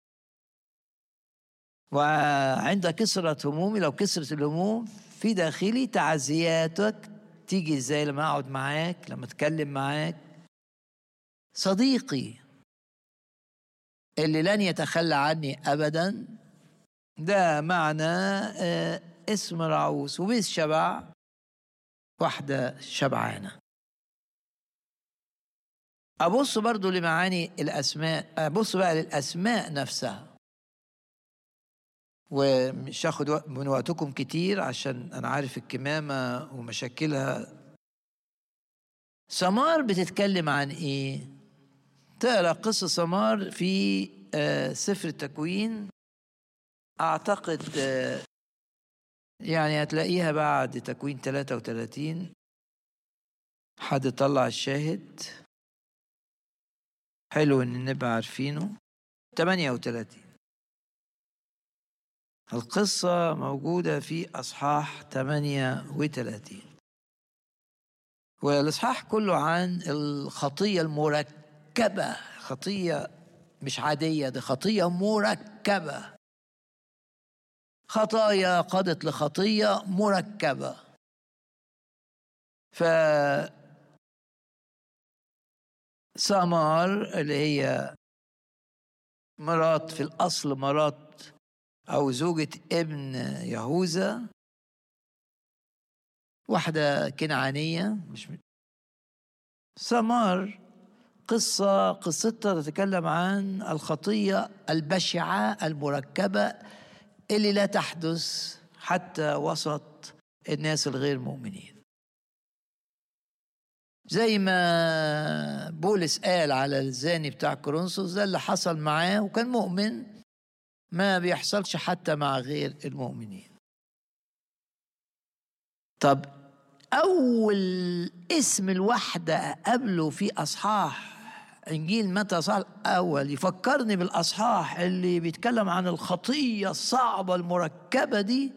وعند كسرة همومي لو كسرت الهموم في داخلي تعزياتك تيجي إزاي لما أقعد معاك لما أتكلم معاك؟ صديقي اللي لن يتخلى عني ابدا ده معنى آه، اسم رعوس وبالشبع واحدة شبعانة. أبص برضو لمعاني الأسماء أبص بقى للأسماء نفسها. ومش هاخد من وقتكم كتير عشان أنا عارف الكمامة ومشاكلها. سمار بتتكلم عن إيه؟ تقرأ قصة سمار في آه، سفر التكوين. أعتقد آه، يعني هتلاقيها بعد تكوين 33 حد طلع الشاهد. حلو إن نبقى عارفينه. 38 القصة موجودة في أصحاح 38 والإصحاح كله عن الخطية المركبة خطية مش عادية دي خطية مركبة. خطايا قادت لخطية مركبة. ف سامار اللي هي مرات في الأصل مرات أو زوجة ابن يهوذا واحدة كنعانية مش سمار قصة قصتها تتكلم عن الخطية البشعة المركبة اللي لا تحدث حتى وسط الناس الغير مؤمنين. زي ما بولس قال على الزاني بتاع كورنثوس ده اللي حصل معاه وكان مؤمن ما بيحصلش حتى مع غير المؤمنين. طب أول اسم الوحدة قبله في أصحاح إنجيل متى صح؟ الأول يفكرني بالأصحاح اللي بيتكلم عن الخطية الصعبة المركبة دي.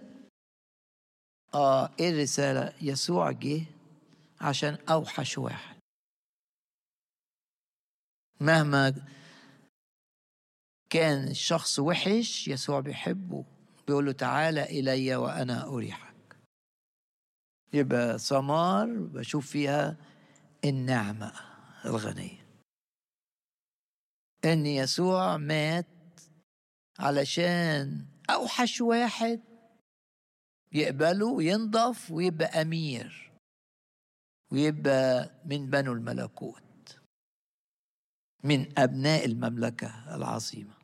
آه إيه الرسالة؟ يسوع جه عشان أوحش واحد. مهما كان الشخص وحش يسوع بيحبه بيقول له تعالى إلي وأنا أريحك. يبقى ثمار بشوف فيها النعمة الغنية. إن يسوع مات علشان أوحش واحد يقبله وينضف ويبقى أمير ويبقى من بنو الملكوت من أبناء المملكة العظيمة.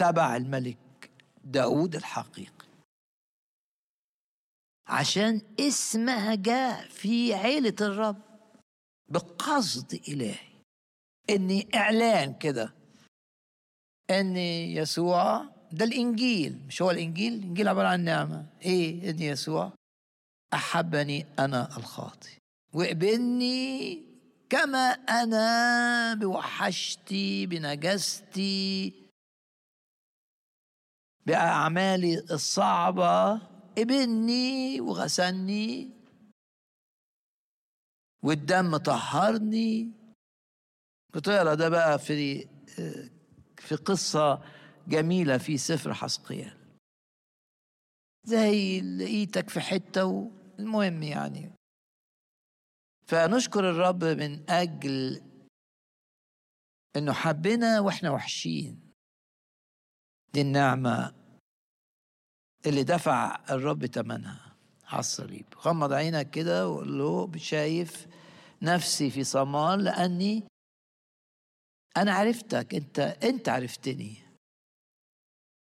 تبع الملك داود الحقيقي. عشان اسمها جاء في عيلة الرب بقصد إلهي. إني إعلان كده. إن يسوع ده الإنجيل مش هو الإنجيل؟ الإنجيل عبارة عن نعمة. إيه إن يسوع؟ أحبني أنا الخاطئ. وقبلني كما أنا بوحشتي بنجستي بأعمالي الصعبة قبلني وغسلني والدم طهرني. بتقرا ده بقى في في قصة جميلة في سفر حسقيال. زي لقيتك في حتة المهم يعني. فنشكر الرب من أجل إنه حبنا وإحنا وحشين. دي النعمة اللي دفع الرب ثمنها على الصليب غمض عينك كده وقول له شايف نفسي في صمان لأني أنا عرفتك. أنت أنت عرفتني.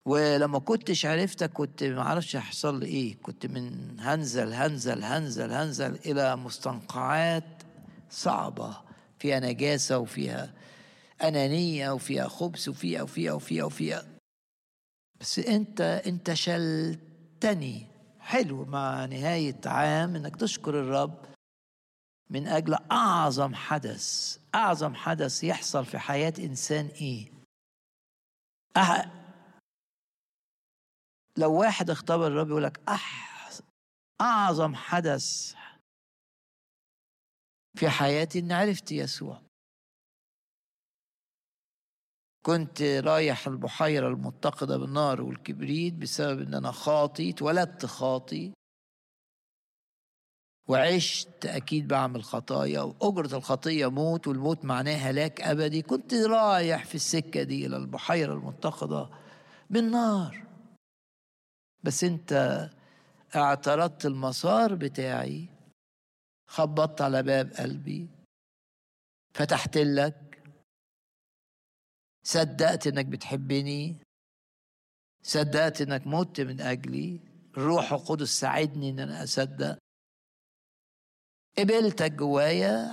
ولما كنتش عرفتك كنت ما أعرفش هيحصل لي إيه. كنت من هنزل هنزل هنزل هنزل إلى مستنقعات صعبة. فيها نجاسة وفيها أنانية وفيها خبث وفيها وفيها وفيها وفيها بس انت انت شلتني. حلو مع نهاية عام إنك تشكر الرب. من أجل أعظم حدث أعظم حدث يحصل في حياة إنسان إيه؟ أح... لو واحد اختبر الرب يقول لك أح... أعظم حدث في حياتي إني عرفت يسوع. كنت رايح البحيرة المتقدة بالنار والكبريت بسبب إن أنا خاطي اتولدت خاطي. وعشت أكيد بعمل خطايا وأجرة الخطية موت والموت معناه هلاك أبدي. كنت رايح في السكة دي إلى البحيرة المتقدة بالنار. بس أنت اعترضت المسار بتاعي خبطت على باب قلبي فتحت لك صدقت إنك بتحبني صدقت إنك مت من أجلي الروح القدس ساعدني إن أنا أصدق. قبلتك جوايا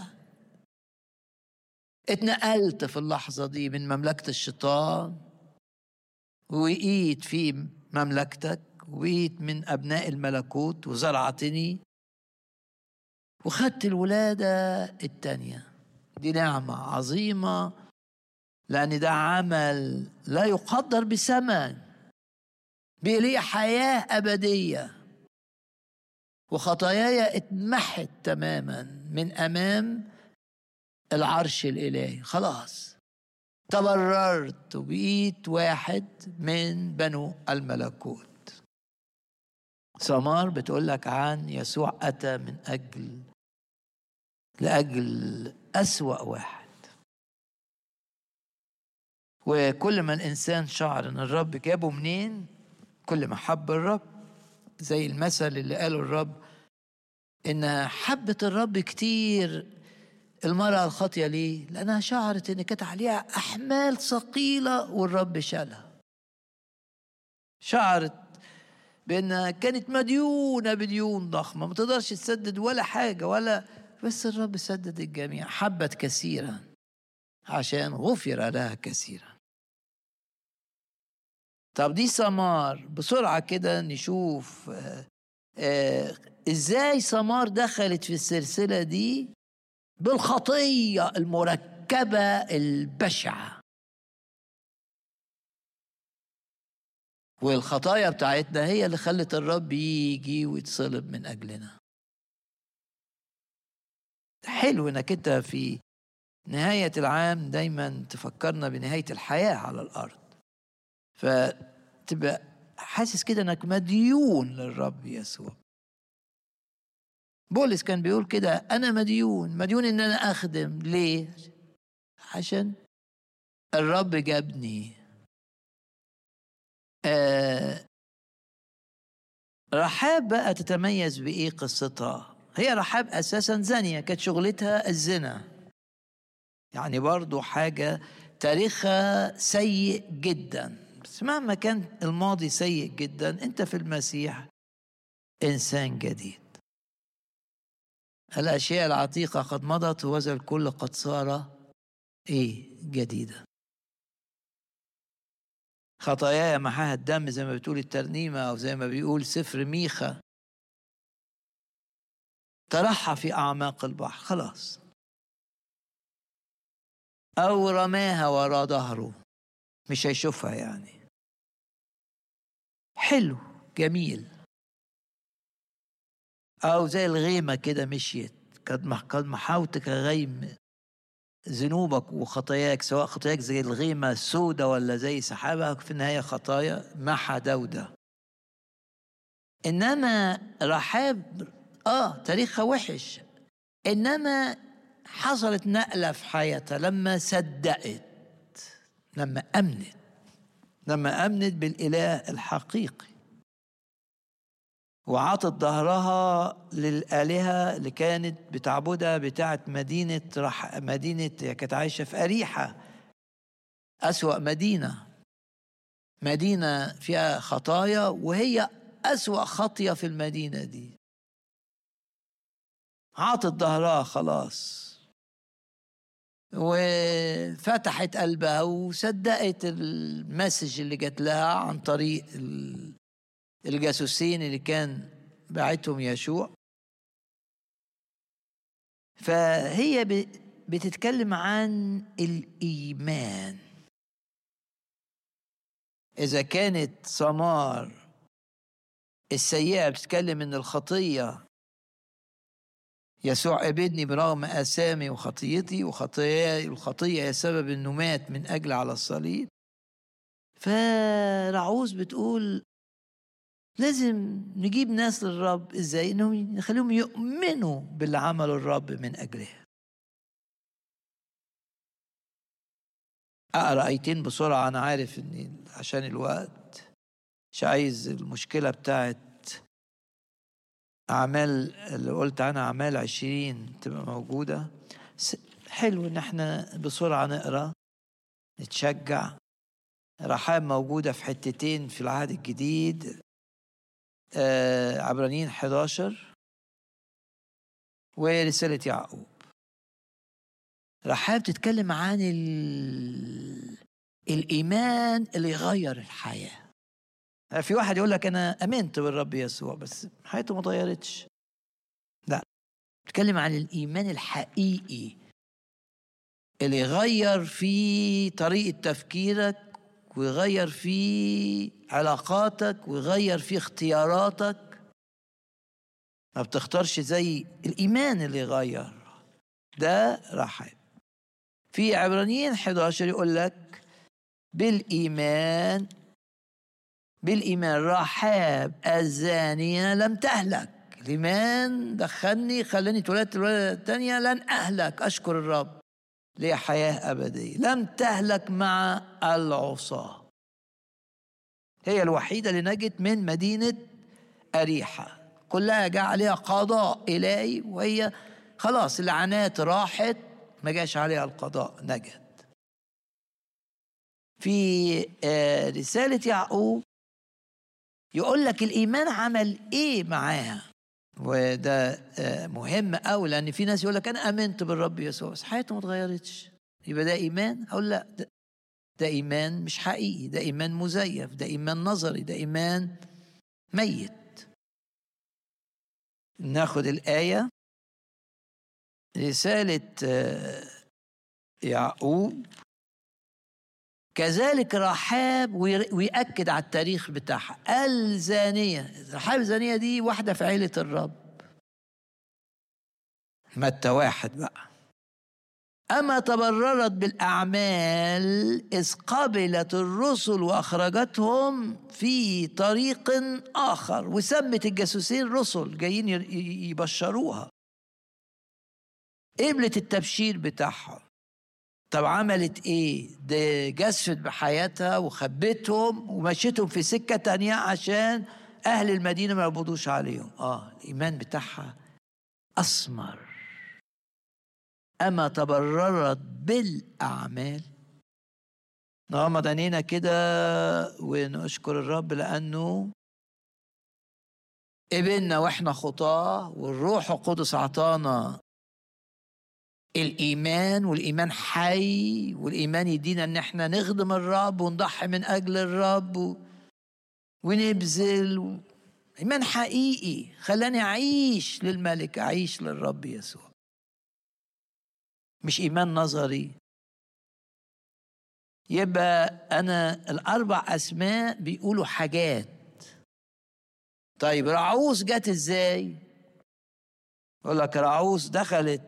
اتنقلت في اللحظة دي من مملكة الشيطان وقيت في مملكتك وقيت من أبناء الملكوت وزرعتني وخدت الولادة التانية. دي نعمة عظيمة. لأن ده عمل لا يقدر بثمن بيليه حياة أبدية. وخطاياي اتمحت تماما من أمام العرش الإلهي. خلاص. تبررت وبقيت واحد من بنو الملكوت. سمار بتقول لك عن يسوع أتى من أجل لأجل أسوأ واحد. وكل ما الإنسان شعر إن الرب جابه منين كل ما حب الرب زي المثل اللي قاله الرب إن حبت الرب كتير المرأة الخاطية ليه؟ لأنها شعرت إن كانت عليها أحمال ثقيلة والرب شالها. شعرت بأنها كانت مديونة بديون ضخمة ما تقدرش تسدد ولا حاجة ولا بس الرب سدد الجميع حبت كثيرا عشان غفر لها كثيرا طب دي سمار بسرعة كده نشوف آه آه إزاي سمار دخلت في السلسلة دي؟ بالخطية المركبة البشعة. والخطايا بتاعتنا هي اللي خلت الرب يجي ويتصلب من أجلنا. حلو إنك أنت في نهاية العام دايما تفكرنا بنهاية الحياة على الأرض. فتبقى حاسس كده إنك مديون للرب يسوع. بولس كان بيقول كده أنا مديون. مديون إن أنا أخدم. ليه؟ عشان الرب جابني. آه رحاب بقى تتميز بإيه قصتها؟ هي رحاب أساسا زانية. كانت شغلتها الزنا. يعني برضو حاجة تاريخها سيء جدا. بس مهما كان الماضي سيء جدا أنت في المسيح إنسان جديد. الأشياء العتيقة قد مضت وذا الكل قد صار إيه؟ جديده خطاياي محاها الدم زي ما بتقول الترنيمة أو زي ما بيقول سفر ميخا. ترحى في أعماق البحر خلاص. أو رماها وراء ظهره. مش هيشوفها يعني. حلو جميل. أو زي الغيمة كده مشيت قد محاوتك غيم ذنوبك وخطاياك سواء خطاياك زي الغيمة السودة ولا زي سحابة في النهاية خطايا محى دودة إنما رحاب آه تاريخها وحش. إنما حصلت نقلة في حياتها لما صدقت لما أمنت. لما أمنت بالإله الحقيقي وعطت ظهرها للآلهة اللي كانت بتعبدها بتاعت مدينة رح مدينة كانت عايشة في أريحة أسوأ مدينة. مدينة فيها خطايا وهي أسوأ خطية في المدينة دي. عاطت ظهرها خلاص. وفتحت قلبها وصدقت المسج اللي جات لها عن طريق الجاسوسين اللي كان بعتهم يشوع. فهي بتتكلم عن الإيمان. إذا كانت سمار السيئة بتتكلم إن الخطية يسوع ابدني برغم آثامي وخطيتي وخطاياي الخطية هي سبب إنه مات من أجل على الصليب. فرعوز بتقول لازم نجيب ناس للرب. إزاي؟ إنهم نخليهم يؤمنوا باللي عمله الرب من أجلها. أقرأ آيتين بسرعة أنا عارف ان عشان الوقت مش عايز المشكلة بتاعت أعمال اللي قلت عنها أعمال عشرين تبقى موجودة. حلو إن إحنا بسرعة نقرأ نتشجع. رحاب موجودة في حتتين في العهد الجديد. آه عبرانيين 11 ورسالة يعقوب. رحاب تتكلم عن ال... الإيمان اللي يغير الحياة. في واحد يقول لك أنا آمنت بالرب يسوع بس حياته ما اتغيرتش. لا بتتكلم عن الإيمان الحقيقي اللي يغير في طريقة تفكيرك ويغير في علاقاتك ويغير في اختياراتك. ما بتختارش زي الإيمان اللي يغير. ده رحب. في عبرانيين 11 يقول لك بالإيمان بالإيمان رحاب الزانية لم تهلك. الإيمان دخلني؟ خلاني اتولدت الولادة الثانية لن أهلك. أشكر الرب ليه حياة أبدية. لم تهلك مع العصاة. هي الوحيدة اللي نجت من مدينة أريحة. كلها جاء عليها قضاء إلهي وهي خلاص اللعنات راحت. ما جاش عليها القضاء نجت. في آه، رسالة يعقوب يقول لك الإيمان عمل إيه معاها؟ وده آه، مهم قوي لأن في ناس يقول لك أنا آمنت بالرب يسوع بس حياته ما اتغيرتش. يبقى ده إيمان؟ أقول لا ده, ده إيمان مش حقيقي ده إيمان مزيف ده إيمان نظري ده إيمان ميت. ناخد الآية. رسالة آه، يعقوب كذلك رحاب ويأكد على التاريخ بتاعها. الزانية. رحاب الزانية دي واحدة في عيلة الرب. متى واحد بقى؟ أما تبررت بالأعمال إذ قبلت الرسل وأخرجتهم في طريق آخر وسمت الجاسوسين رسل جايين يبشروها. قبلت التبشير بتاعهم. طب عملت إيه؟ ده جسفت بحياتها وخبتهم ومشيتهم في سكة تانية عشان أهل المدينة ما يعبدوش عليهم. آه الإيمان بتاعها أسمر. أما تبررت بالأعمال نغمض عينينا كده ونشكر الرب لأنه قبلنا وإحنا خطاة والروح القدس عطانا الإيمان والإيمان حي والإيمان يدينا إن إحنا نخدم الرب ونضحي من أجل الرب. ونبذل و... إيمان حقيقي. خلاني أعيش للملك أعيش للرب يسوع. مش إيمان نظري. يبقى أنا الأربع أسماء بيقولوا حاجات. طيب رعوس جت إزاي؟ يقول لك رعوس دخلت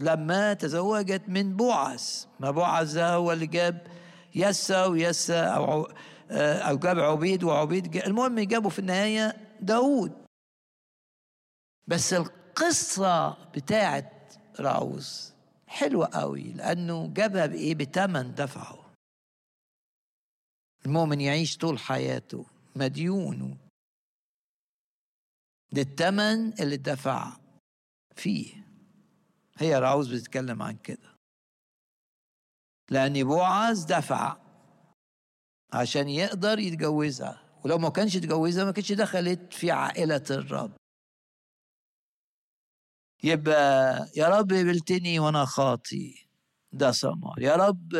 لما تزوجت من بوعز ما بوعز ده هو اللي جاب يسا ويسا أو, آه، أو جاب عبيد وعبيد جاب المهم جابوا في النهاية داود بس القصة بتاعت راوس حلوة قوي لأنه جابها بإيه؟ بتمن دفعه. المؤمن يعيش طول حياته مديون ده التمن اللي دفع فيه. هي راوس بتتكلم عن كده. لأن بوعز دفع عشان يقدر يتجوزها. ولو ما كانش يتجوزها ما كانتش دخلت في عائلة الرب. يبقى يا رب قبلتني وأنا خاطي. ده ثمر يا رب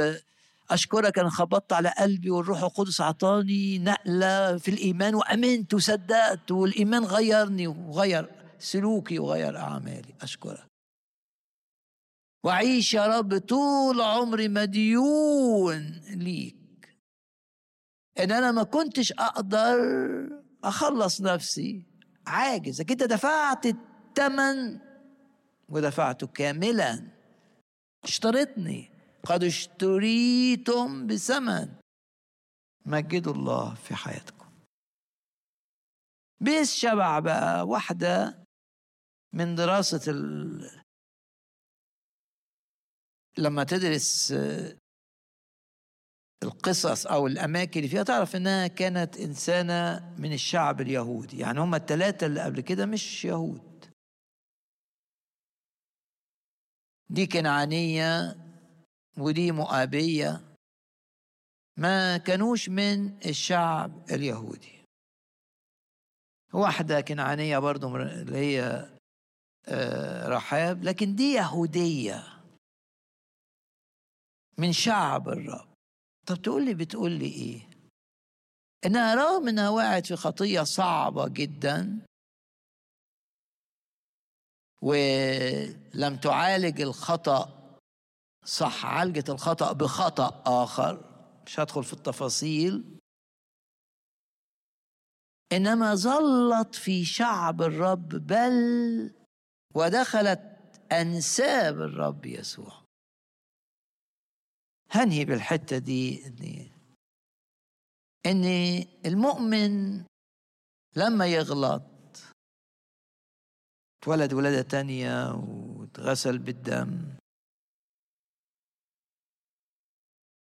أشكرك أنا خبطت على قلبي والروح القدس أعطاني نقلة في الإيمان وأمنت وصدقت. والإيمان غيرني وغير سلوكي وغير أعمالي. أشكرك. واعيش يا رب طول عمري مديون ليك. إن أنا ما كنتش أقدر أخلص نفسي عاجز. أنت دفعت الثمن ودفعته كاملا. اشترطني قد اشتريتم بثمن. مجدوا الله في حياتكم. بيس شبع بقى واحدة من دراسة. لما تدرس القصص أو الأماكن اللي فيها تعرف إنها كانت إنسانة من الشعب اليهودي. يعني هم الثلاثة اللي قبل كده مش يهود. دي كنعانية ودي مؤابية ما كانوش من الشعب اليهودي. واحدة كنعانية برضو اللي هي رحاب لكن دي يهودية. من شعب الرب. طب تقول لي بتقول لي إيه؟ إنها رغم إنها وقعت في خطية صعبة جدا ولم تعالج الخطأ صح عالجت الخطأ بخطأ آخر مش هدخل في التفاصيل. إنما ظلت في شعب الرب بل ودخلت أنساب الرب يسوع. هنهي بالحتة دي إن إن المؤمن لما يغلط اتولد ولادة تانية واتغسل بالدم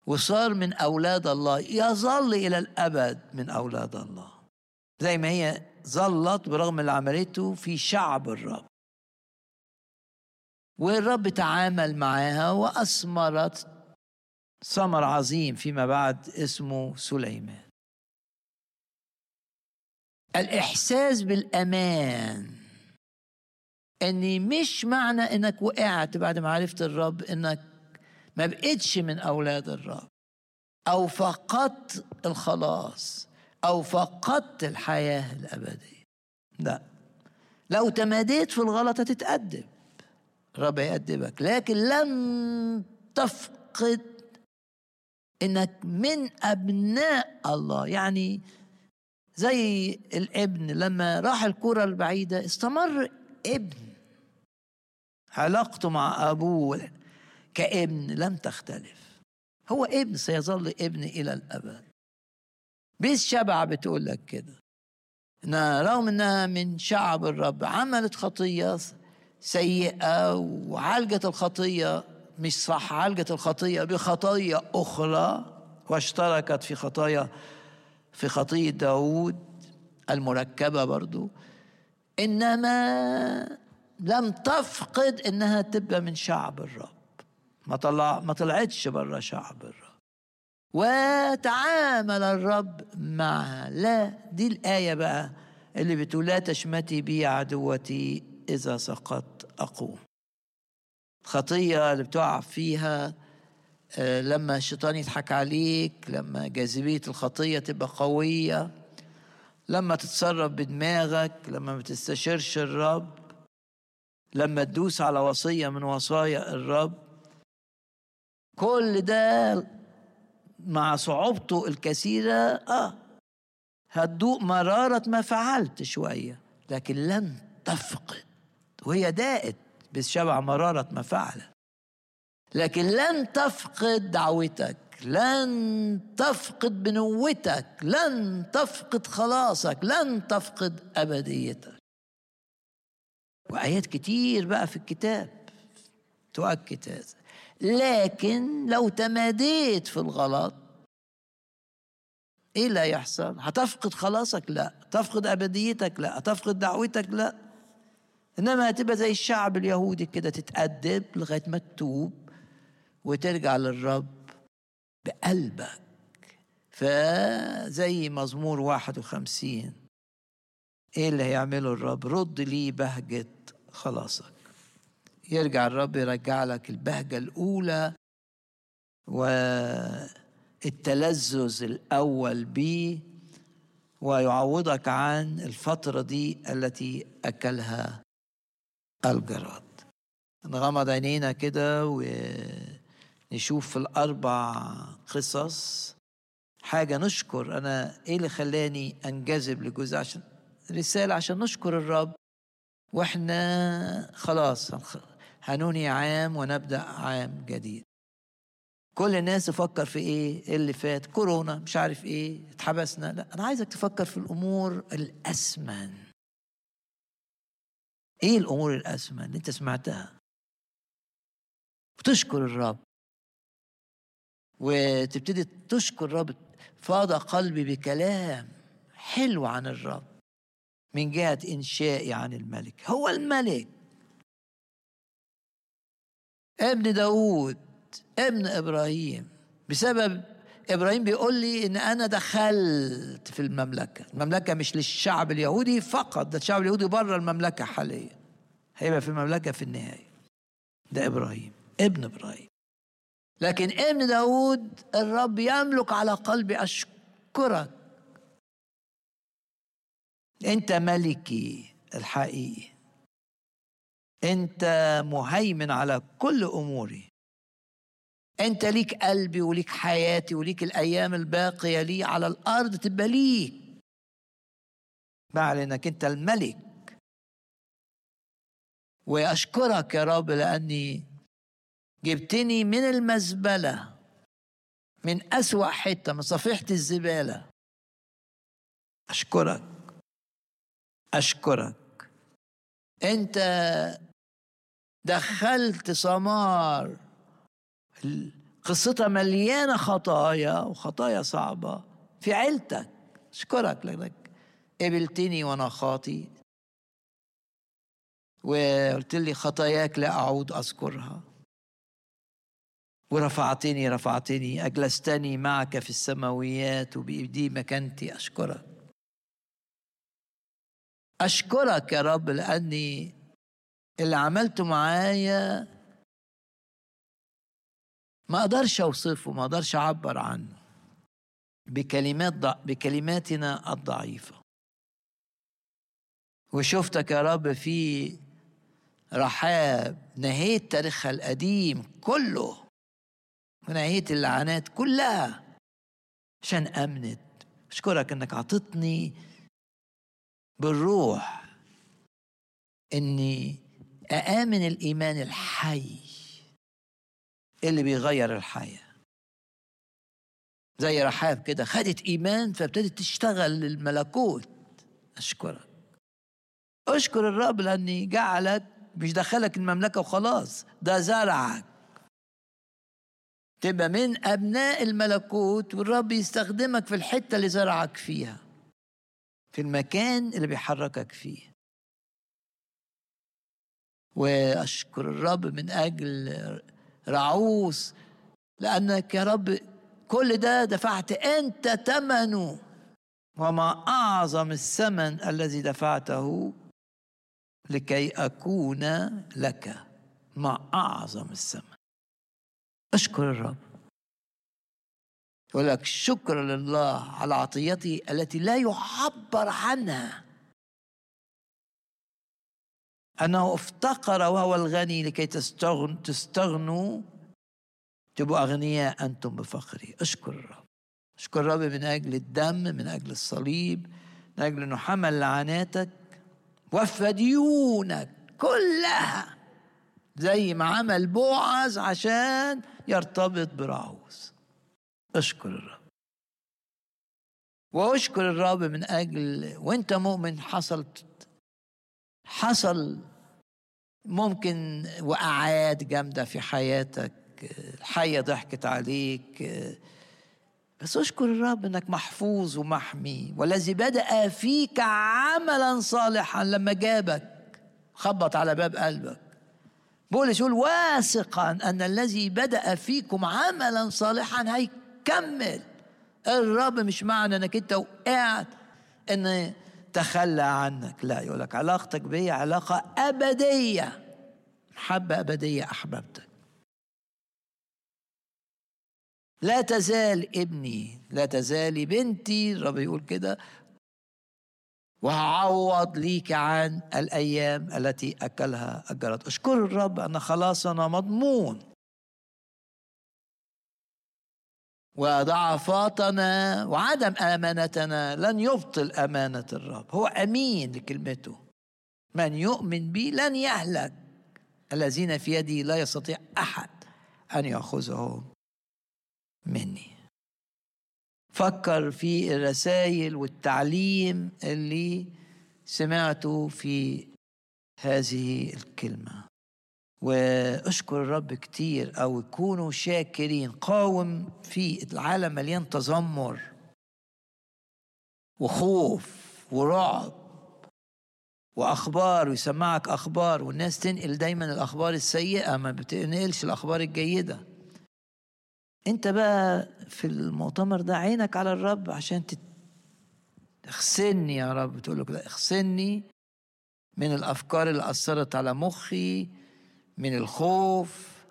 وصار من أولاد الله يظل إلى الأبد من أولاد الله. زي ما هي ظلت برغم اللي عملته في شعب الرب. والرب تعامل معها وأثمرت ثمر عظيم فيما بعد اسمه سليمان. الإحساس بالأمان. إني مش معنى إنك وقعت بعد ما عرفت الرب إنك ما بقتش من أولاد الرب. أو فقدت الخلاص. أو فقدت الحياة الأبدية. لا. لو تماديت في الغلط هتتأدب الرب يأدبك لكن لن تفقد إنك من أبناء الله. يعني زي الابن لما راح الكرة البعيدة استمر ابن. علاقته مع أبوه كابن لم تختلف. هو ابن سيظل ابن إلى الأبد. بيس شبع بتقول لك كده. إنها رغم إنها من شعب الرب عملت خطية سيئة وعالجت الخطية. مش صح. عالجت الخطية بخطايا أخرى واشتركت في خطايا في خطية داود المركبة برضو. إنما لم تفقد إنها تبقى من شعب الرب. ما طلع ما طلعتش بره شعب الرب. وتعامل الرب معها. لا دي الآية بقى اللي بتقول لا تشمتي بي عدوتي إذا سقطت أقوم. خطية اللي بتقع فيها لما الشيطان يضحك عليك لما جاذبية الخطية تبقى قوية لما تتصرف بدماغك لما ما تستشيرش الرب لما تدوس على وصية من وصايا الرب. كل ده مع صعوبته الكثيرة آه هتدوق مرارة ما فعلت شوية لكن لن تفقد وهي داقت بالشبع مرارة ما فعلت لكن لن تفقد دعوتك لن تفقد بنوتك لن تفقد خلاصك لن تفقد أبديتك. وآيات كتير بقى في الكتاب تؤكد هذا. لكن لو تماديت في الغلط إيه اللي هيحصل؟ هتفقد خلاصك؟ لا. تفقد أبديتك؟ لا. تفقد دعوتك؟ لا. إنما هتبقى زي الشعب اليهودي كده تتأدب لغاية ما تتوب وترجع للرب بقلبك. فزي مزمور 51 إيه اللي هيعمله الرب؟ رد لي بهجة خلاصك. يرجع الرب يرجع لك البهجة الأولى والتلذذ الأول بيه ويعوضك عن الفترة دي التي أكلها الجراد. نغمض عينينا كده ونشوف الأربع قصص. حاجة نشكر أنا إيه اللي خلاني أنجذب لجزء عشان رسالة عشان نشكر الرب. وإحنا خلاص هنوني عام ونبدأ عام جديد. كل الناس تفكر في إيه؟ إيه اللي فات؟ كورونا مش عارف إيه اتحبسنا. لا أنا عايزك تفكر في الأمور الأسمن. إيه الأمور الاسمى اللي أنت سمعتها؟ وتشكر الرب. وتبتدي تشكر الرب فاض قلبي بكلام حلو عن الرب من جهة إنشائي عن الملك. هو الملك. أبن داود أبن إبراهيم. بسبب إبراهيم بيقول لي إن أنا دخلت في المملكة. المملكة مش للشعب اليهودي فقط ده الشعب اليهودي بره المملكة حاليا. هيبقى في المملكة في النهاية. ده إبراهيم ابن إبراهيم. لكن ابن داود الرب يملك على قلبي أشكرك. أنت ملكي الحقيقي. أنت مهيمن على كل أموري. أنت ليك قلبي وليك حياتي وليك الأيام الباقية لي على الأرض تبقى ليك مع أنك أنت الملك. وأشكرك يا رب لأني جبتني من المزبلة من أسوأ حتة من صفيحة الزبالة. أشكرك. أشكرك. أنت دخلت سمار. قصتها مليانة خطايا وخطايا صعبة في عيلتك. أشكرك لأنك قبلتني وأنا خاطي. وقلت لي خطاياك لا أعود أذكرها. ورفعتني رفعتني أجلستني معك في السماويات وبإيدي مكانتي. أشكرك. أشكرك يا رب لأني اللي عملته معايا ما أقدرش أوصفه ما أقدرش أعبر عنه. بكلمات ضع بكلماتنا الضعيفة. وشفتك يا رب في رحاب نهيت تاريخها القديم كله ونهيت اللعنات كلها عشان أمنت. أشكرك إنك عطتني بالروح إني أآمن الإيمان الحي. اللي بيغير الحياة. زي رحاب كده خدت إيمان فابتدت تشتغل للملكوت. أشكرك. أشكر الرب لأني جعلك مش دخلك المملكة وخلاص ده زرعك. تبقى من أبناء الملكوت والرب يستخدمك في الحتة اللي زرعك فيها. في المكان اللي بيحركك فيه. وأشكر الرب من أجل رعوس لأنك يا رب كل ده دفعت أنت ثمنه. وما أعظم الثمن الذي دفعته لكي أكون لك ما أعظم الثمن. أشكر الرب. يقول لك شكر لله على عطيته التي لا يعبر عنها. أنه افتقر وهو الغني لكي تستغنوا تستغنوا. تبقوا أغنياء أنتم بفقري. أشكر الرب. أشكر الرب من أجل الدم من أجل الصليب من أجل أنه حمل لعناتك وفى ديونك كلها زي ما عمل بوعز عشان يرتبط برعوز أشكر الرب. وأشكر الرب من أجل وأنت مؤمن حصل حصل ممكن وقعات جامدة في حياتك الحيه ضحكت عليك. بس اشكر الرب إنك محفوظ ومحمي والذي بدأ فيك عملا صالحا لما جابك. خبط على باب قلبك. بولس يقول واثقا أن الذي بدأ فيكم عملا صالحا هيكمل. الرب مش معنى إنك أنت وقعت إن تخلى عنك. لا يقول لك علاقتك بي علاقة أبدية. محبه أبدية أحببتك. لا تزال ابني لا تزالي بنتي الرب يقول كده. وهعوض ليك عن الأيام التي أكلها اجرت اشكر الرب أن خلاصنا مضمون. وضعفاتنا وعدم آمانتنا لن يبطل أمانة الرب. هو أمين لكلمته. من يؤمن بي لن يهلك. الذين في يدي لا يستطيع أحد أن يأخذهم مني. فكر في الرسائل والتعليم اللي سمعته في هذه الكلمة. وأشكر الرب كتير أو كونوا شاكرين. قاوم في العالم مليان تذمر وخوف ورعب وأخبار ويسمعك أخبار والناس تنقل دايما الأخبار السيئة ما بتنقلش الأخبار الجيدة. أنت بقى في المؤتمر ده عينك على الرب عشان تغسلني يا رب. تقول له كده اغسلني من الأفكار اللي أثرت على مخي من الخوف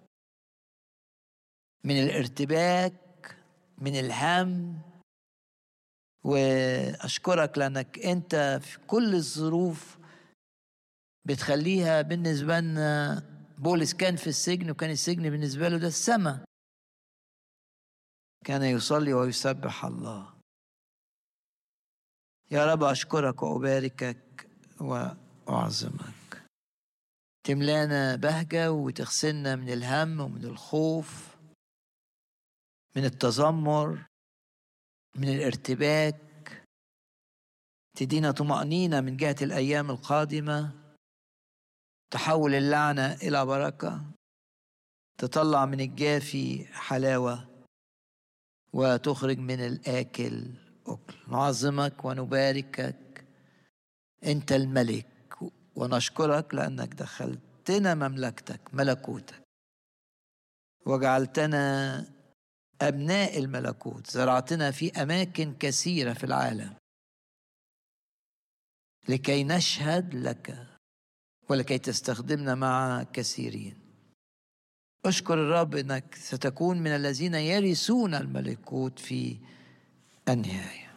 من الارتباك من الهم. وأشكرك لأنك أنت في كل الظروف بتخليها بالنسبة لنا. بولس كان في السجن وكان السجن بالنسبة له ده السماء. كان يصلي ويسبح الله. يا رب أشكرك وأباركك وأعظمك. تملانا بهجة وتغسلنا من الهم ومن الخوف من التذمر من الارتباك. تدينا طمأنينة من جهة الأيام القادمة. تحول اللعنة إلى بركة. تطلع من الجافي حلاوة. وتخرج من الآكل. أكل. نعظمك ونباركك. أنت الملك. ونشكرك لأنك دخلتنا مملكتك ملكوتك. وجعلتنا أبناء الملكوت زرعتنا في أماكن كثيرة في العالم. لكي نشهد لك ولكي تستخدمنا مع كثيرين. أشكر الرب إنك ستكون من الذين يرثون الملكوت في النهاية.